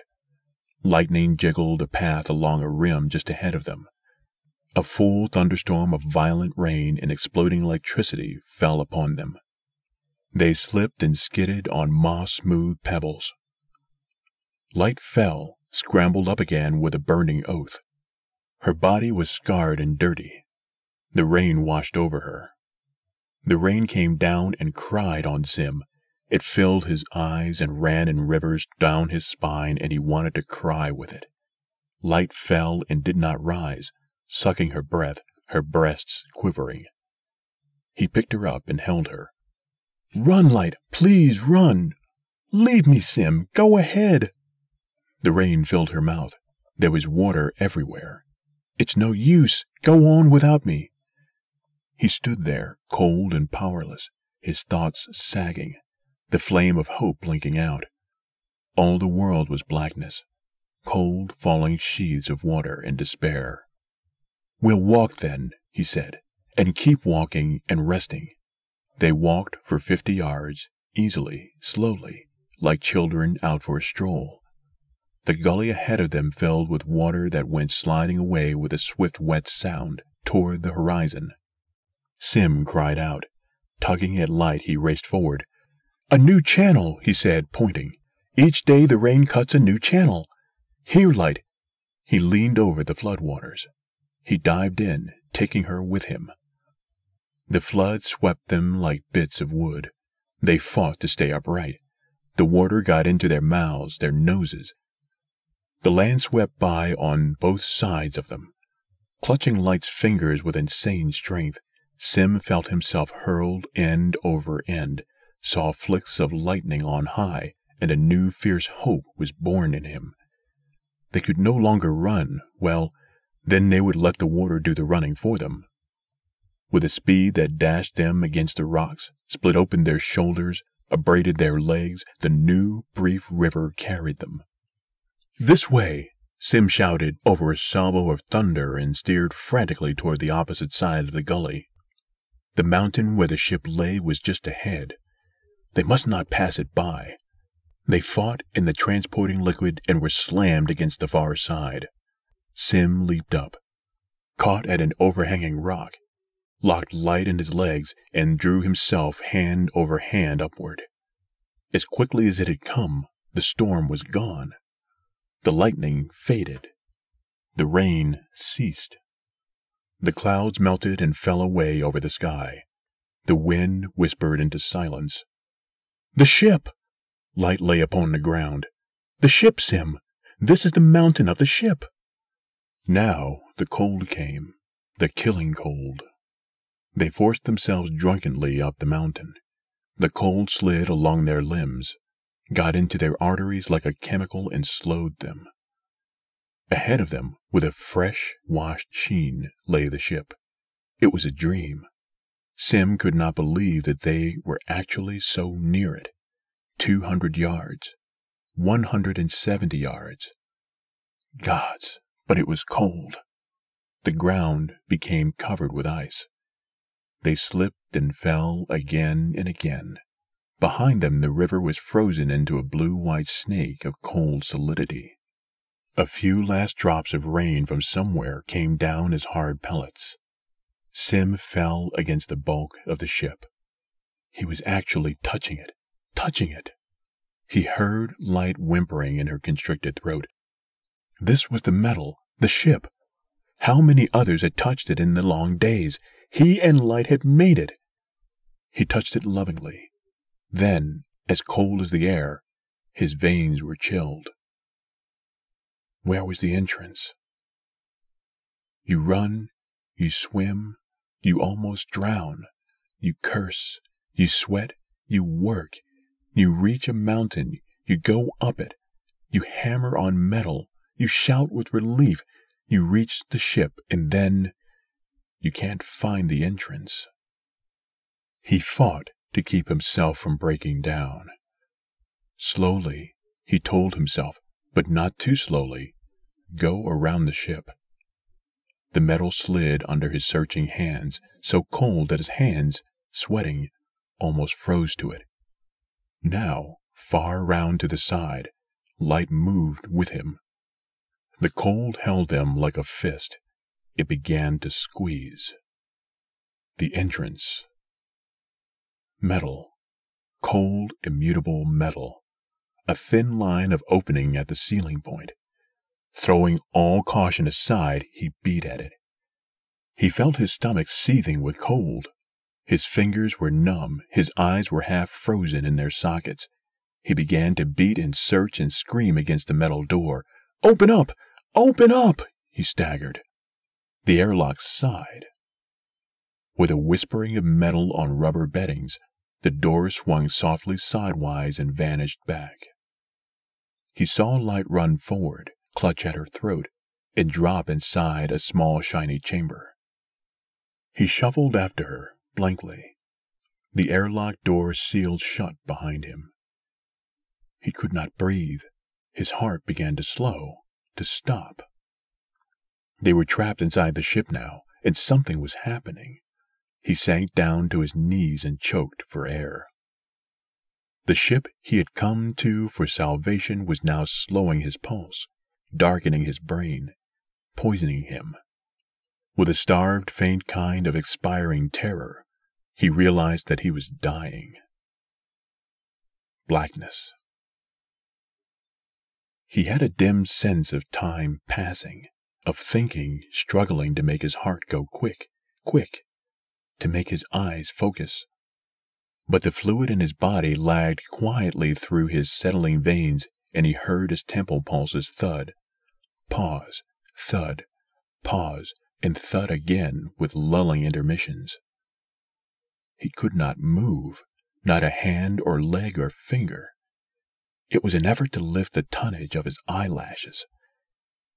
Lightning jiggled a path along a rim just ahead of them. A full thunderstorm of violent rain and exploding electricity fell upon them. They slipped and skidded on moss smooth pebbles. Light fell, scrambled up again with a burning oath. Her body was scarred and dirty. The rain washed over her. The rain came down and cried on Sim. It filled his eyes and ran in rivers down his spine, and he wanted to cry with it. Light fell and did not rise, sucking her breath, her breasts quivering. He picked her up and held her. Run, Light, please run! Leave me, Sim, go ahead! The rain filled her mouth. There was water everywhere. It's no use. Go on without me. He stood there, cold and powerless, his thoughts sagging, the flame of hope blinking out. All the world was blackness, cold, falling sheaths of water and despair. We'll walk then, he said, and keep walking and resting. They walked for fifty yards, easily, slowly, like children out for a stroll. The gully ahead of them filled with water that went sliding away with a swift wet sound toward the horizon. Sim cried out. Tugging at light, he raced forward. A new channel, he said, pointing. Each day the rain cuts a new channel. Here, light. He leaned over the floodwaters. He dived in, taking her with him. The flood swept them like bits of wood. They fought to stay upright. The water got into their mouths, their noses. The land swept by on both sides of them. Clutching Light's fingers with insane strength, Sim felt himself hurled end over end, saw flicks of lightning on high, and a new fierce hope was born in him. They could no longer run. Well, then they would let the water do the running for them. With a speed that dashed them against the rocks, split open their shoulders, abraded their legs, the new, brief river carried them. This way! Sim shouted over a salvo of thunder and steered frantically toward the opposite side of the gully. The mountain where the ship lay was just ahead. They must not pass it by. They fought in the transporting liquid and were slammed against the far side. Sim leaped up, caught at an overhanging rock, locked light in his legs, and drew himself hand over hand upward. As quickly as it had come, the storm was gone. The lightning faded. The rain ceased. The clouds melted and fell away over the sky. The wind whispered into silence. The ship! Light lay upon the ground. The ship, Sim! This is the mountain of the ship! Now the cold came, the killing cold. They forced themselves drunkenly up the mountain. The cold slid along their limbs, got into their arteries like a chemical and slowed them. Ahead of them, with a fresh, washed sheen, lay the ship. It was a dream. Sim could not believe that they were actually so near it. Two hundred yards. One hundred and seventy yards. Gods, but it was cold. The ground became covered with ice. They slipped and fell again and again. Behind them, the river was frozen into a blue white snake of cold solidity. A few last drops of rain from somewhere came down as hard pellets. Sim fell against the bulk of the ship. He was actually touching it, touching it. He heard light whimpering in her constricted throat. This was the metal, the ship. How many others had touched it in the long days? He and Light had made it. He touched it lovingly. Then, as cold as the air, his veins were chilled. Where was the entrance? You run, you swim, you almost drown, you curse, you sweat, you work, you reach a mountain, you go up it, you hammer on metal, you shout with relief, you reach the ship, and then you can't find the entrance. He fought to keep himself from breaking down. Slowly, he told himself but not too slowly, go around the ship. The metal slid under his searching hands, so cold that his hands, sweating, almost froze to it. Now, far round to the side, light moved with him. The cold held them like a fist. It began to squeeze. The entrance. Metal. Cold, immutable metal. A thin line of opening at the ceiling point. Throwing all caution aside, he beat at it. He felt his stomach seething with cold. His fingers were numb, his eyes were half frozen in their sockets. He began to beat and search and scream against the metal door. Open up! Open up! He staggered. The airlock sighed. With a whispering of metal on rubber beddings, the door swung softly sidewise and vanished back. He saw light run forward, clutch at her throat, and drop inside a small shiny chamber. He shuffled after her, blankly. The airlock door sealed shut behind him. He could not breathe. His heart began to slow, to stop. They were trapped inside the ship now, and something was happening. He sank down to his knees and choked for air. The ship he had come to for salvation was now slowing his pulse, darkening his brain, poisoning him. With a starved, faint kind of expiring terror, he realized that he was dying. Blackness. He had a dim sense of time passing, of thinking struggling to make his heart go quick, quick, to make his eyes focus. But the fluid in his body lagged quietly through his settling veins, and he heard his temple pulses thud. Pause, thud, pause, and thud again with lulling intermissions. He could not move, not a hand or leg or finger. It was an effort to lift the tonnage of his eyelashes.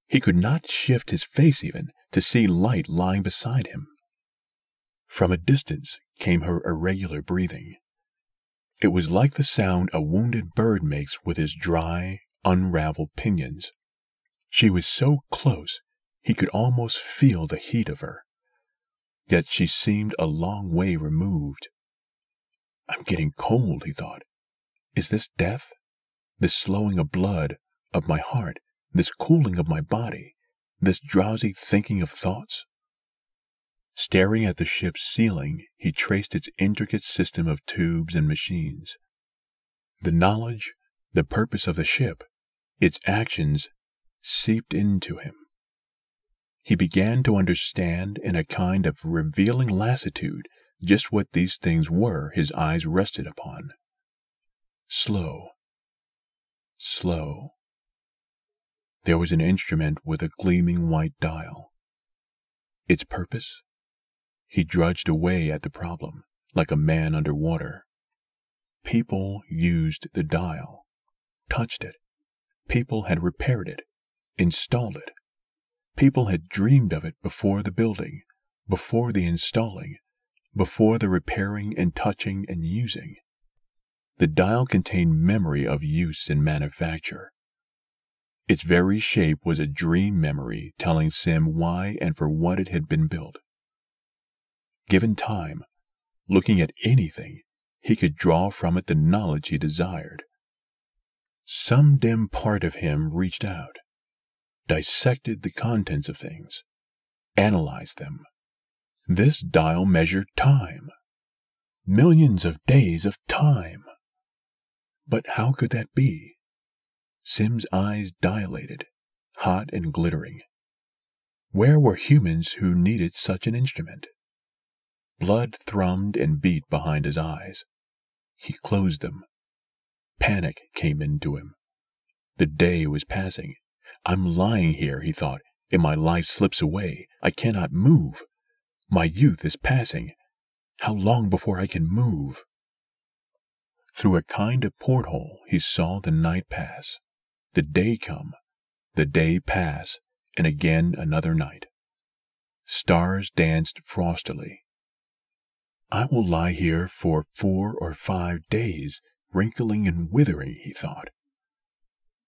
He could not shift his face even to see light lying beside him. From a distance came her irregular breathing. It was like the sound a wounded bird makes with his dry, unraveled pinions. She was so close he could almost feel the heat of her. Yet she seemed a long way removed. I'm getting cold, he thought. Is this death? this slowing of blood, of my heart, this cooling of my body, this drowsy thinking of thoughts? Staring at the ship's ceiling, he traced its intricate system of tubes and machines. The knowledge, the purpose of the ship, its actions, seeped into him. He began to understand in a kind of revealing lassitude just what these things were his eyes rested upon. Slow, slow. There was an instrument with a gleaming white dial. Its purpose? He drudged away at the problem, like a man under water. People used the dial, touched it. People had repaired it, installed it. People had dreamed of it before the building, before the installing, before the repairing and touching and using. The dial contained memory of use and manufacture. Its very shape was a dream memory telling Sim why and for what it had been built. Given time, looking at anything, he could draw from it the knowledge he desired. Some dim part of him reached out, dissected the contents of things, analyzed them. This dial measured time. Millions of days of time. But how could that be? Sim's eyes dilated, hot and glittering. Where were humans who needed such an instrument? Blood thrummed and beat behind his eyes. He closed them. Panic came into him. The day was passing. I'm lying here, he thought, and my life slips away. I cannot move. My youth is passing. How long before I can move? Through a kind of porthole he saw the night pass, the day come, the day pass, and again another night. Stars danced frostily. I will lie here for four or five days, wrinkling and withering, he thought.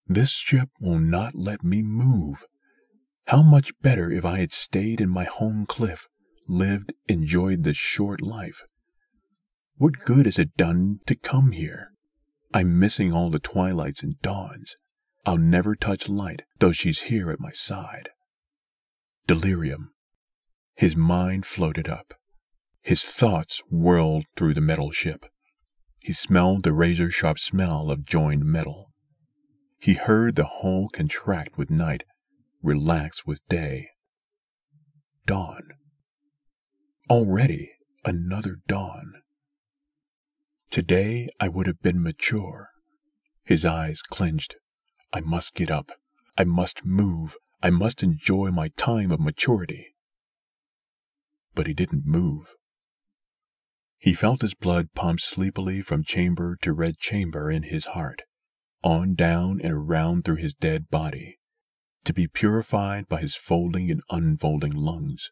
This ship will not let me move. How much better if I had stayed in my home cliff, lived, enjoyed this short life. What good has it done to come here? I'm missing all the twilights and dawns. I'll never touch light, though she's here at my side. Delirium. His mind floated up. His thoughts whirled through the metal ship. He smelled the razor sharp smell of joined metal. He heard the hull contract with night, relax with day. Dawn. Already another dawn. Today I would have been mature. His eyes clenched. I must get up. I must move. I must enjoy my time of maturity. But he didn't move. He felt his blood pump sleepily from chamber to red chamber in his heart, on down and around through his dead body, to be purified by his folding and unfolding lungs.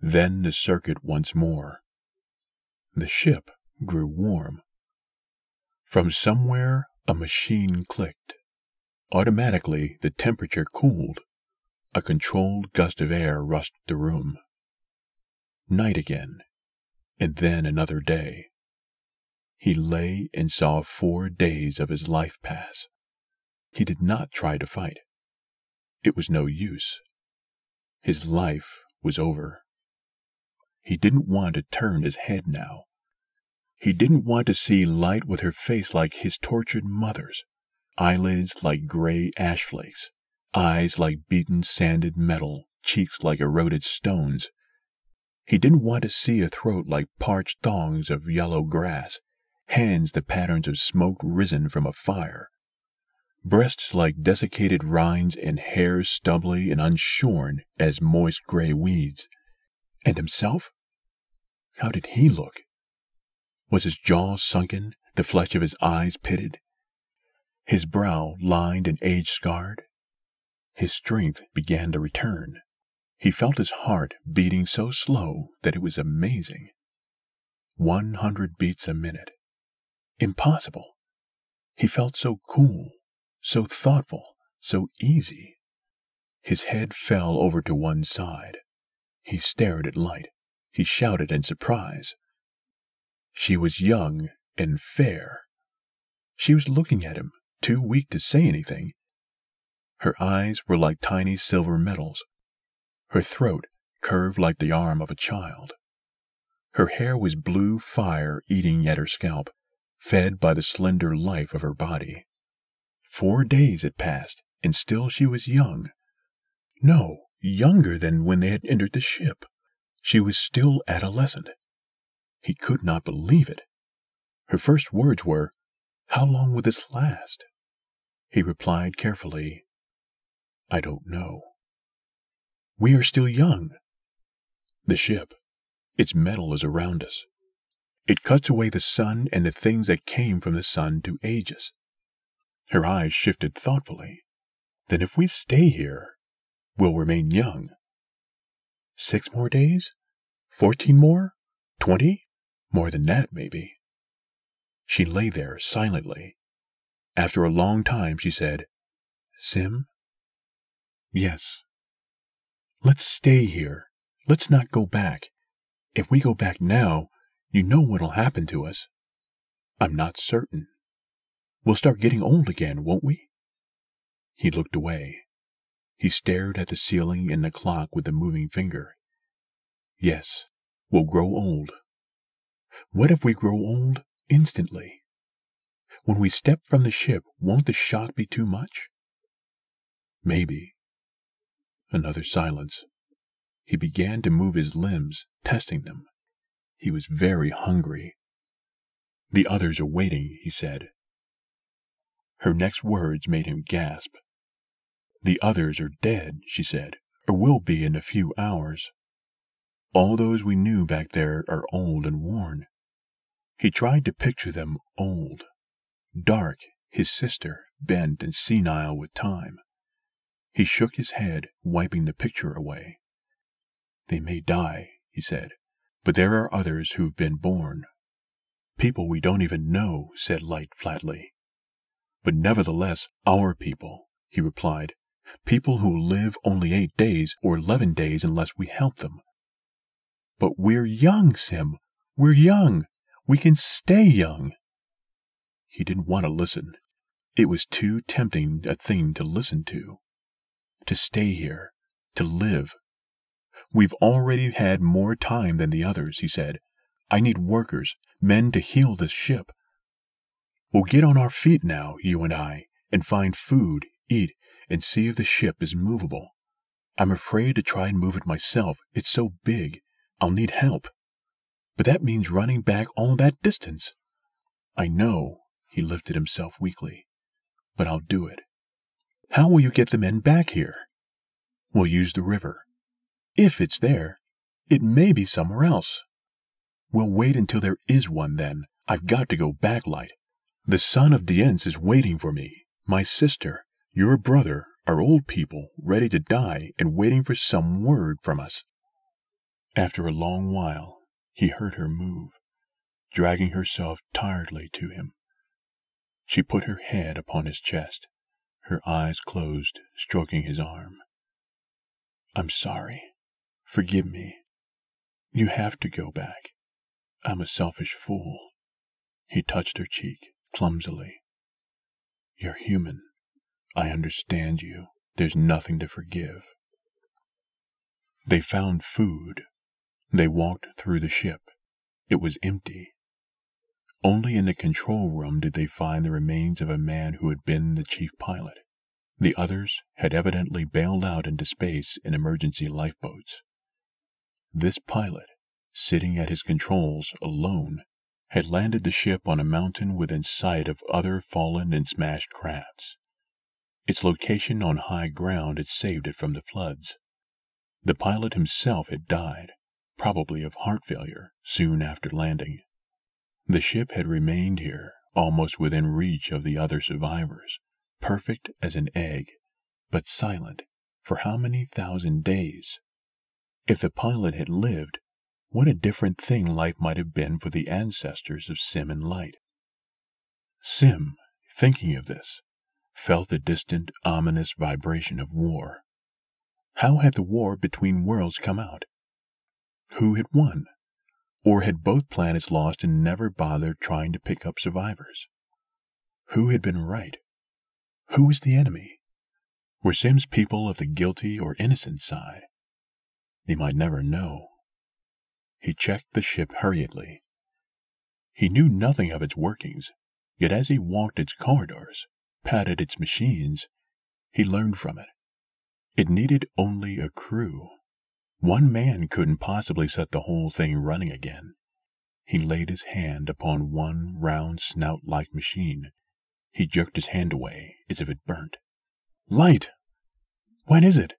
Then the circuit once more. The ship grew warm. From somewhere a machine clicked. Automatically the temperature cooled. A controlled gust of air rushed the room. Night again, and then another day. He lay and saw four days of his life pass. He did not try to fight. It was no use. His life was over. He didn't want to turn his head now. He didn't want to see light with her face like his tortured mother's, eyelids like gray ash flakes, eyes like beaten sanded metal, cheeks like eroded stones, he didn't want to see a throat like parched thongs of yellow grass, hands the patterns of smoke risen from a fire, breasts like desiccated rinds, and hair stubbly and unshorn as moist gray weeds. And himself? How did he look? Was his jaw sunken, the flesh of his eyes pitted, his brow lined and age scarred? His strength began to return. He felt his heart beating so slow that it was amazing. One hundred beats a minute. Impossible. He felt so cool, so thoughtful, so easy. His head fell over to one side. He stared at light. He shouted in surprise. She was young and fair. She was looking at him, too weak to say anything. Her eyes were like tiny silver medals, her throat curved like the arm of a child. Her hair was blue fire eating at her scalp, fed by the slender life of her body. Four days had passed, and still she was young. No, younger than when they had entered the ship. She was still adolescent. He could not believe it. Her first words were, How long will this last? He replied carefully, I don't know. We are still young. The ship, its metal is around us. It cuts away the sun and the things that came from the sun to age us. Her eyes shifted thoughtfully. Then if we stay here, we'll remain young. Six more days? Fourteen more? Twenty? More than that, maybe. She lay there silently. After a long time, she said, Sim? Yes. Let's stay here. Let's not go back. If we go back now, you know what'll happen to us. I'm not certain. We'll start getting old again, won't we? He looked away. He stared at the ceiling and the clock with a moving finger. Yes, we'll grow old. What if we grow old instantly? When we step from the ship, won't the shock be too much? Maybe. Another silence. He began to move his limbs, testing them. He was very hungry. The others are waiting, he said. Her next words made him gasp. The others are dead, she said, or will be in a few hours. All those we knew back there are old and worn. He tried to picture them old. Dark, his sister, bent and senile with time. He shook his head, wiping the picture away. They may die, he said, but there are others who've been born. People we don't even know, said Light flatly. But nevertheless, our people, he replied, People who live only eight days or 11 days unless we help them. But we're young, Sim. We're young. We can stay young. He didn't want to listen. It was too tempting a thing to listen to. To stay here. To live. We've already had more time than the others, he said. I need workers, men to heal this ship. We'll get on our feet now, you and I, and find food, eat, and see if the ship is movable. I'm afraid to try and move it myself. It's so big. I'll need help. But that means running back all that distance. I know, he lifted himself weakly, but I'll do it. How will you get the men back here? We'll use the river. If it's there, it may be somewhere else. We'll wait until there is one then. I've got to go back, Light. The son of Dienc is waiting for me. My sister, your brother, are old people ready to die and waiting for some word from us. After a long while, he heard her move, dragging herself tiredly to him. She put her head upon his chest, her eyes closed, stroking his arm. I'm sorry. Forgive me. You have to go back. I'm a selfish fool. He touched her cheek clumsily. You're human. I understand you. There's nothing to forgive. They found food they walked through the ship. It was empty. Only in the control room did they find the remains of a man who had been the chief pilot. The others had evidently bailed out into space in emergency lifeboats. This pilot, sitting at his controls alone, had landed the ship on a mountain within sight of other fallen and smashed crafts. Its location on high ground had saved it from the floods. The pilot himself had died, probably of heart failure, soon after landing. The ship had remained here, almost within reach of the other survivors, perfect as an egg, but silent for how many thousand days? If the pilot had lived, what a different thing life might have been for the ancestors of Sim and Light. Sim, thinking of this, felt the distant, ominous vibration of war. How had the war between worlds come out? Who had won? Or had both planets lost and never bothered trying to pick up survivors? Who had been right? Who was the enemy? Were Sim's people of the guilty or innocent side? They might never know. He checked the ship hurriedly. He knew nothing of its workings, yet as he walked its corridors, patted its machines, he learned from it. It needed only a crew. One man couldn't possibly set the whole thing running again. He laid his hand upon one round snout-like machine. He jerked his hand away as if it burnt. Light! When is it?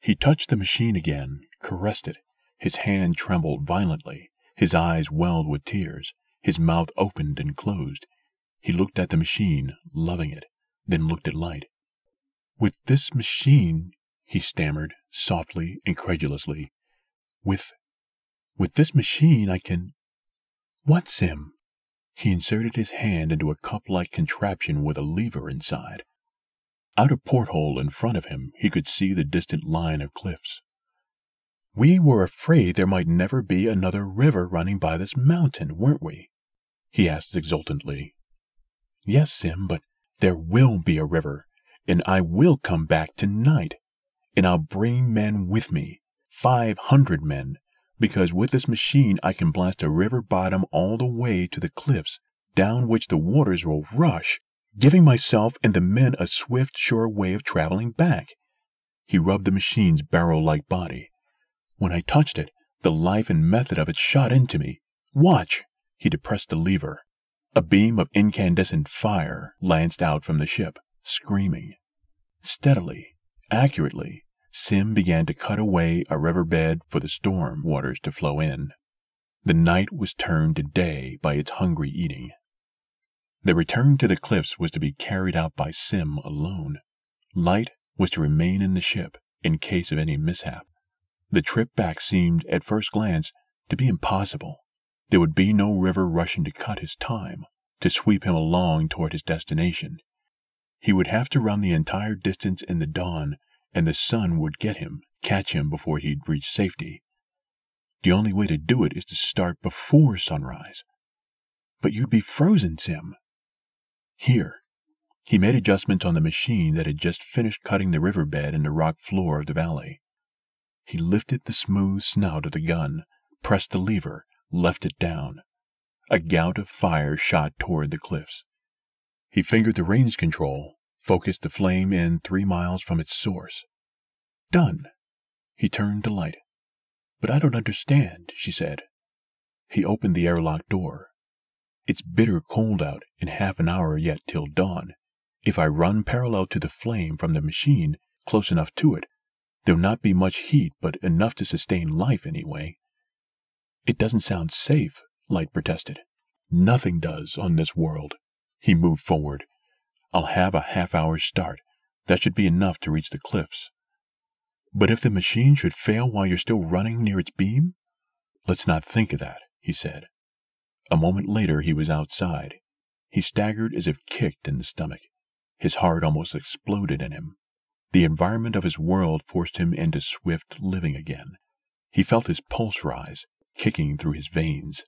He touched the machine again, caressed it. His hand trembled violently. His eyes welled with tears. His mouth opened and closed. He looked at the machine, loving it, then looked at Light. With this machine, he stammered, softly, incredulously. With. with this machine I can. What, Sim? He inserted his hand into a cup like contraption with a lever inside. Out a porthole in front of him, he could see the distant line of cliffs. We were afraid there might never be another river running by this mountain, weren't we? He asked exultantly. Yes, Sim, but there will be a river, and I will come back tonight and I'll bring men with me, 500 men, because with this machine I can blast a river bottom all the way to the cliffs, down which the waters will rush, giving myself and the men a swift, sure way of traveling back. He rubbed the machine's barrel-like body. When I touched it, the life and method of it shot into me. Watch! He depressed the lever. A beam of incandescent fire lanced out from the ship, screaming. Steadily, accurately, Sim began to cut away a riverbed for the storm waters to flow in. The night was turned to day by its hungry eating. The return to the cliffs was to be carried out by Sim alone. Light was to remain in the ship in case of any mishap. The trip back seemed, at first glance, to be impossible. There would be no river rushing to cut his time, to sweep him along toward his destination. He would have to run the entire distance in the dawn, and the sun would get him, catch him before he'd reach safety. The only way to do it is to start before sunrise. But you'd be frozen, Sim. Here. He made adjustments on the machine that had just finished cutting the riverbed and the rock floor of the valley. He lifted the smooth snout of the gun, pressed the lever, left it down. A gout of fire shot toward the cliffs. He fingered the range control, focused the flame in three miles from its source. Done. He turned to Light. But I don't understand, she said. He opened the airlock door. It's bitter cold out in half an hour yet till dawn. If I run parallel to the flame from the machine, close enough to it, there'll not be much heat, but enough to sustain life anyway. It doesn't sound safe, Light protested. Nothing does on this world. He moved forward. I'll have a half hour's start. That should be enough to reach the cliffs. But if the machine should fail while you're still running near its beam? Let's not think of that, he said. A moment later, he was outside. He staggered as if kicked in the stomach. His heart almost exploded in him. The environment of his world forced him into swift living again. He felt his pulse rise, kicking through his veins.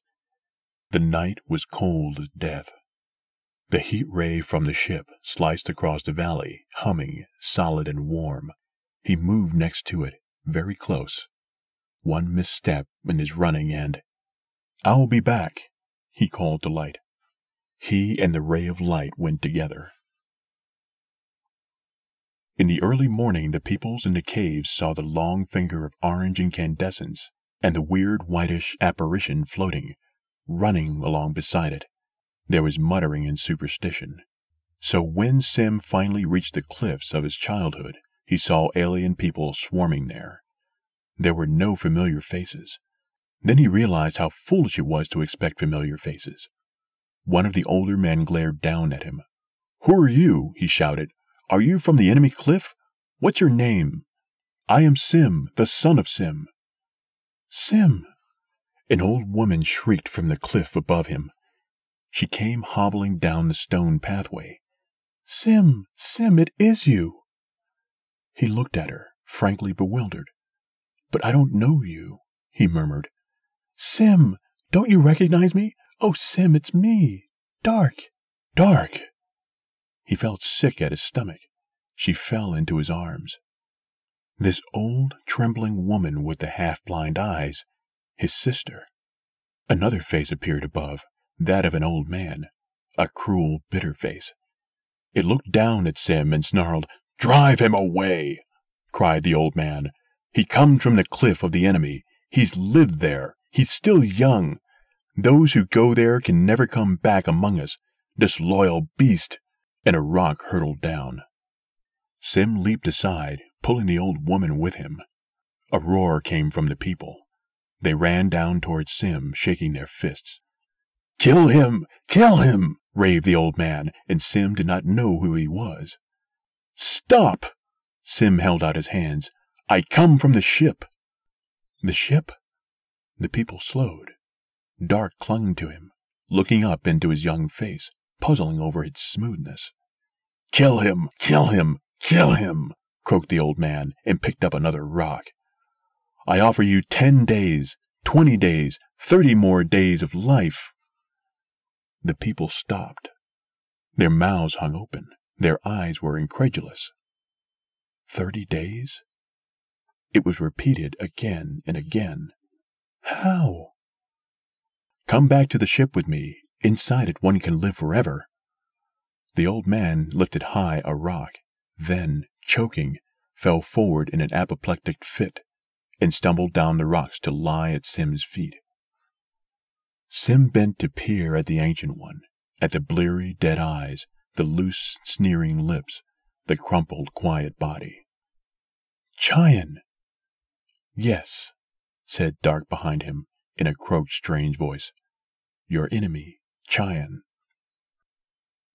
The night was cold as death. The heat ray from the ship sliced across the valley, humming, solid and warm. He moved next to it, very close. One misstep in his running and I'll be back, he called to Light. He and the ray of light went together. In the early morning, the peoples in the caves saw the long finger of orange incandescence and the weird whitish apparition floating, running along beside it. There was muttering and superstition. So when Sim finally reached the cliffs of his childhood, he saw alien people swarming there. There were no familiar faces. Then he realized how foolish it was to expect familiar faces. One of the older men glared down at him. Who are you? he shouted. Are you from the enemy cliff? What's your name? I am Sim, the son of Sim. Sim! An old woman shrieked from the cliff above him. She came hobbling down the stone pathway. Sim, Sim, it is you! He looked at her, frankly bewildered. But I don't know you, he murmured. Sim, don't you recognize me? Oh, Sim, it's me. Dark, dark. He felt sick at his stomach. She fell into his arms. This old, trembling woman with the half blind eyes, his sister. Another face appeared above, that of an old man, a cruel, bitter face. It looked down at Sim and snarled, Drive him away! cried the old man. He comes from the cliff of the enemy. He's lived there. He's still young. Those who go there can never come back among us. Disloyal beast! and a rock hurtled down. Sim leaped aside, pulling the old woman with him. A roar came from the people. They ran down toward Sim, shaking their fists. Kill him! Kill him! raved the old man, and Sim did not know who he was. Stop! Sim held out his hands. I come from the ship. The ship? The people slowed. Dark clung to him, looking up into his young face puzzling over its smoothness. Kill him! Kill him! Kill him! croaked the old man, and picked up another rock. I offer you ten days, twenty days, thirty more days of life. The people stopped. Their mouths hung open. Their eyes were incredulous. Thirty days? It was repeated again and again. How? Come back to the ship with me Inside it one can live forever. The old man lifted high a rock, then, choking, fell forward in an apoplectic fit, and stumbled down the rocks to lie at Sim's feet. Sim bent to peer at the ancient one, at the bleary, dead eyes, the loose, sneering lips, the crumpled, quiet body. Chion! Yes, said Dark behind him, in a croaked, strange voice. Your enemy, Chion.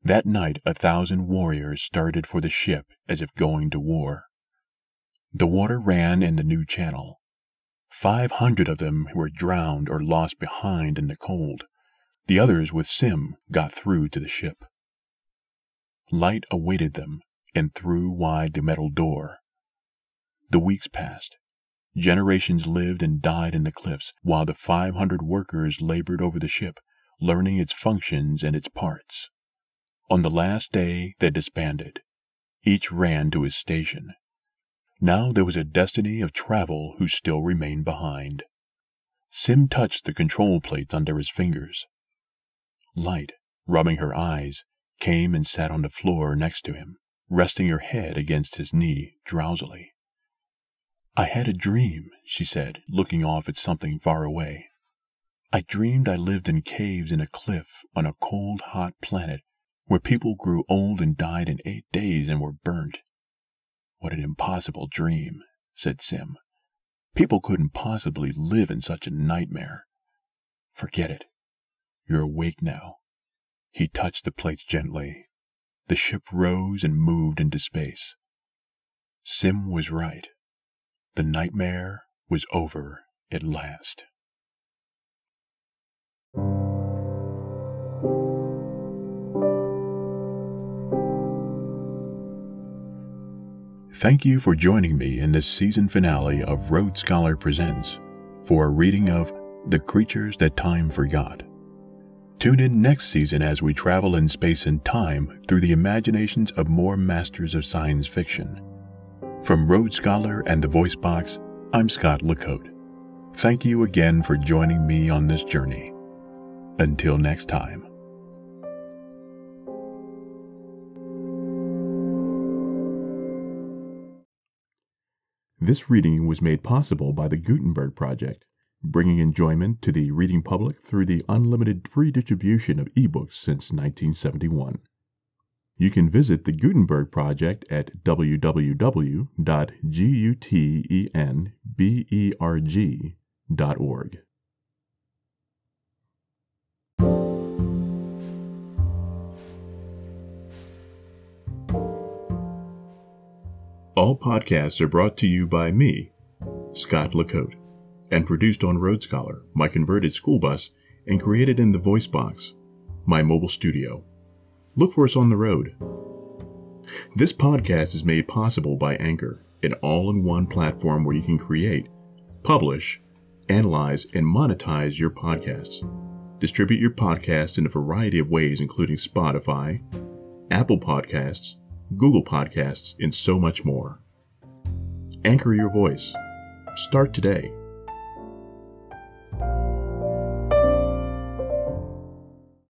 That night a thousand warriors started for the ship as if going to war. The water ran in the new channel. Five hundred of them were drowned or lost behind in the cold. The others with Sim got through to the ship. Light awaited them and threw wide the metal door. The weeks passed. Generations lived and died in the cliffs, while the 500 workers labored over the ship, learning its functions and its parts. On the last day, they disbanded. Each ran to his station. Now there was a destiny of travel who still remained behind. Sim touched the control plates under his fingers. Light, rubbing her eyes, came and sat on the floor next to him, resting her head against his knee drowsily. I had a dream, she said, looking off at something far away. I dreamed I lived in caves in a cliff on a cold, hot planet where people grew old and died in eight days and were burnt. What an impossible dream, said Sim. People couldn't possibly live in such a nightmare. Forget it. You're awake now. He touched the plates gently. The ship rose and moved into space. Sim was right. The nightmare was over at last. Thank you for joining me in this season finale of RoadScholar Presents for a reading of The Creatures That Time Forgot. Tune in next season as we travel in space and time through the imaginations of more masters of science fiction. From RoadScholar and the Voice Box, I'm Scott LaCote. Thank you again for joining me on this journey. Until next time. This reading was made possible by the Gutenberg Project, bringing enjoyment to the reading public through the unlimited free distribution of ebooks since 1971. You can visit the Gutenberg Project at www.gutenberg.org. All podcasts are brought to you by me, Scott LaCote, and produced on RoadScholar, my converted school bus, and created in the Voice Box, my mobile studio. Look for us on the road. This podcast is made possible by Anchor, an all in one platform where you can create, publish, analyze, and monetize your podcasts. Distribute your podcast in a variety of ways, including Spotify, Apple Podcasts, Google Podcasts, and so much more. Anchor your voice. Start today.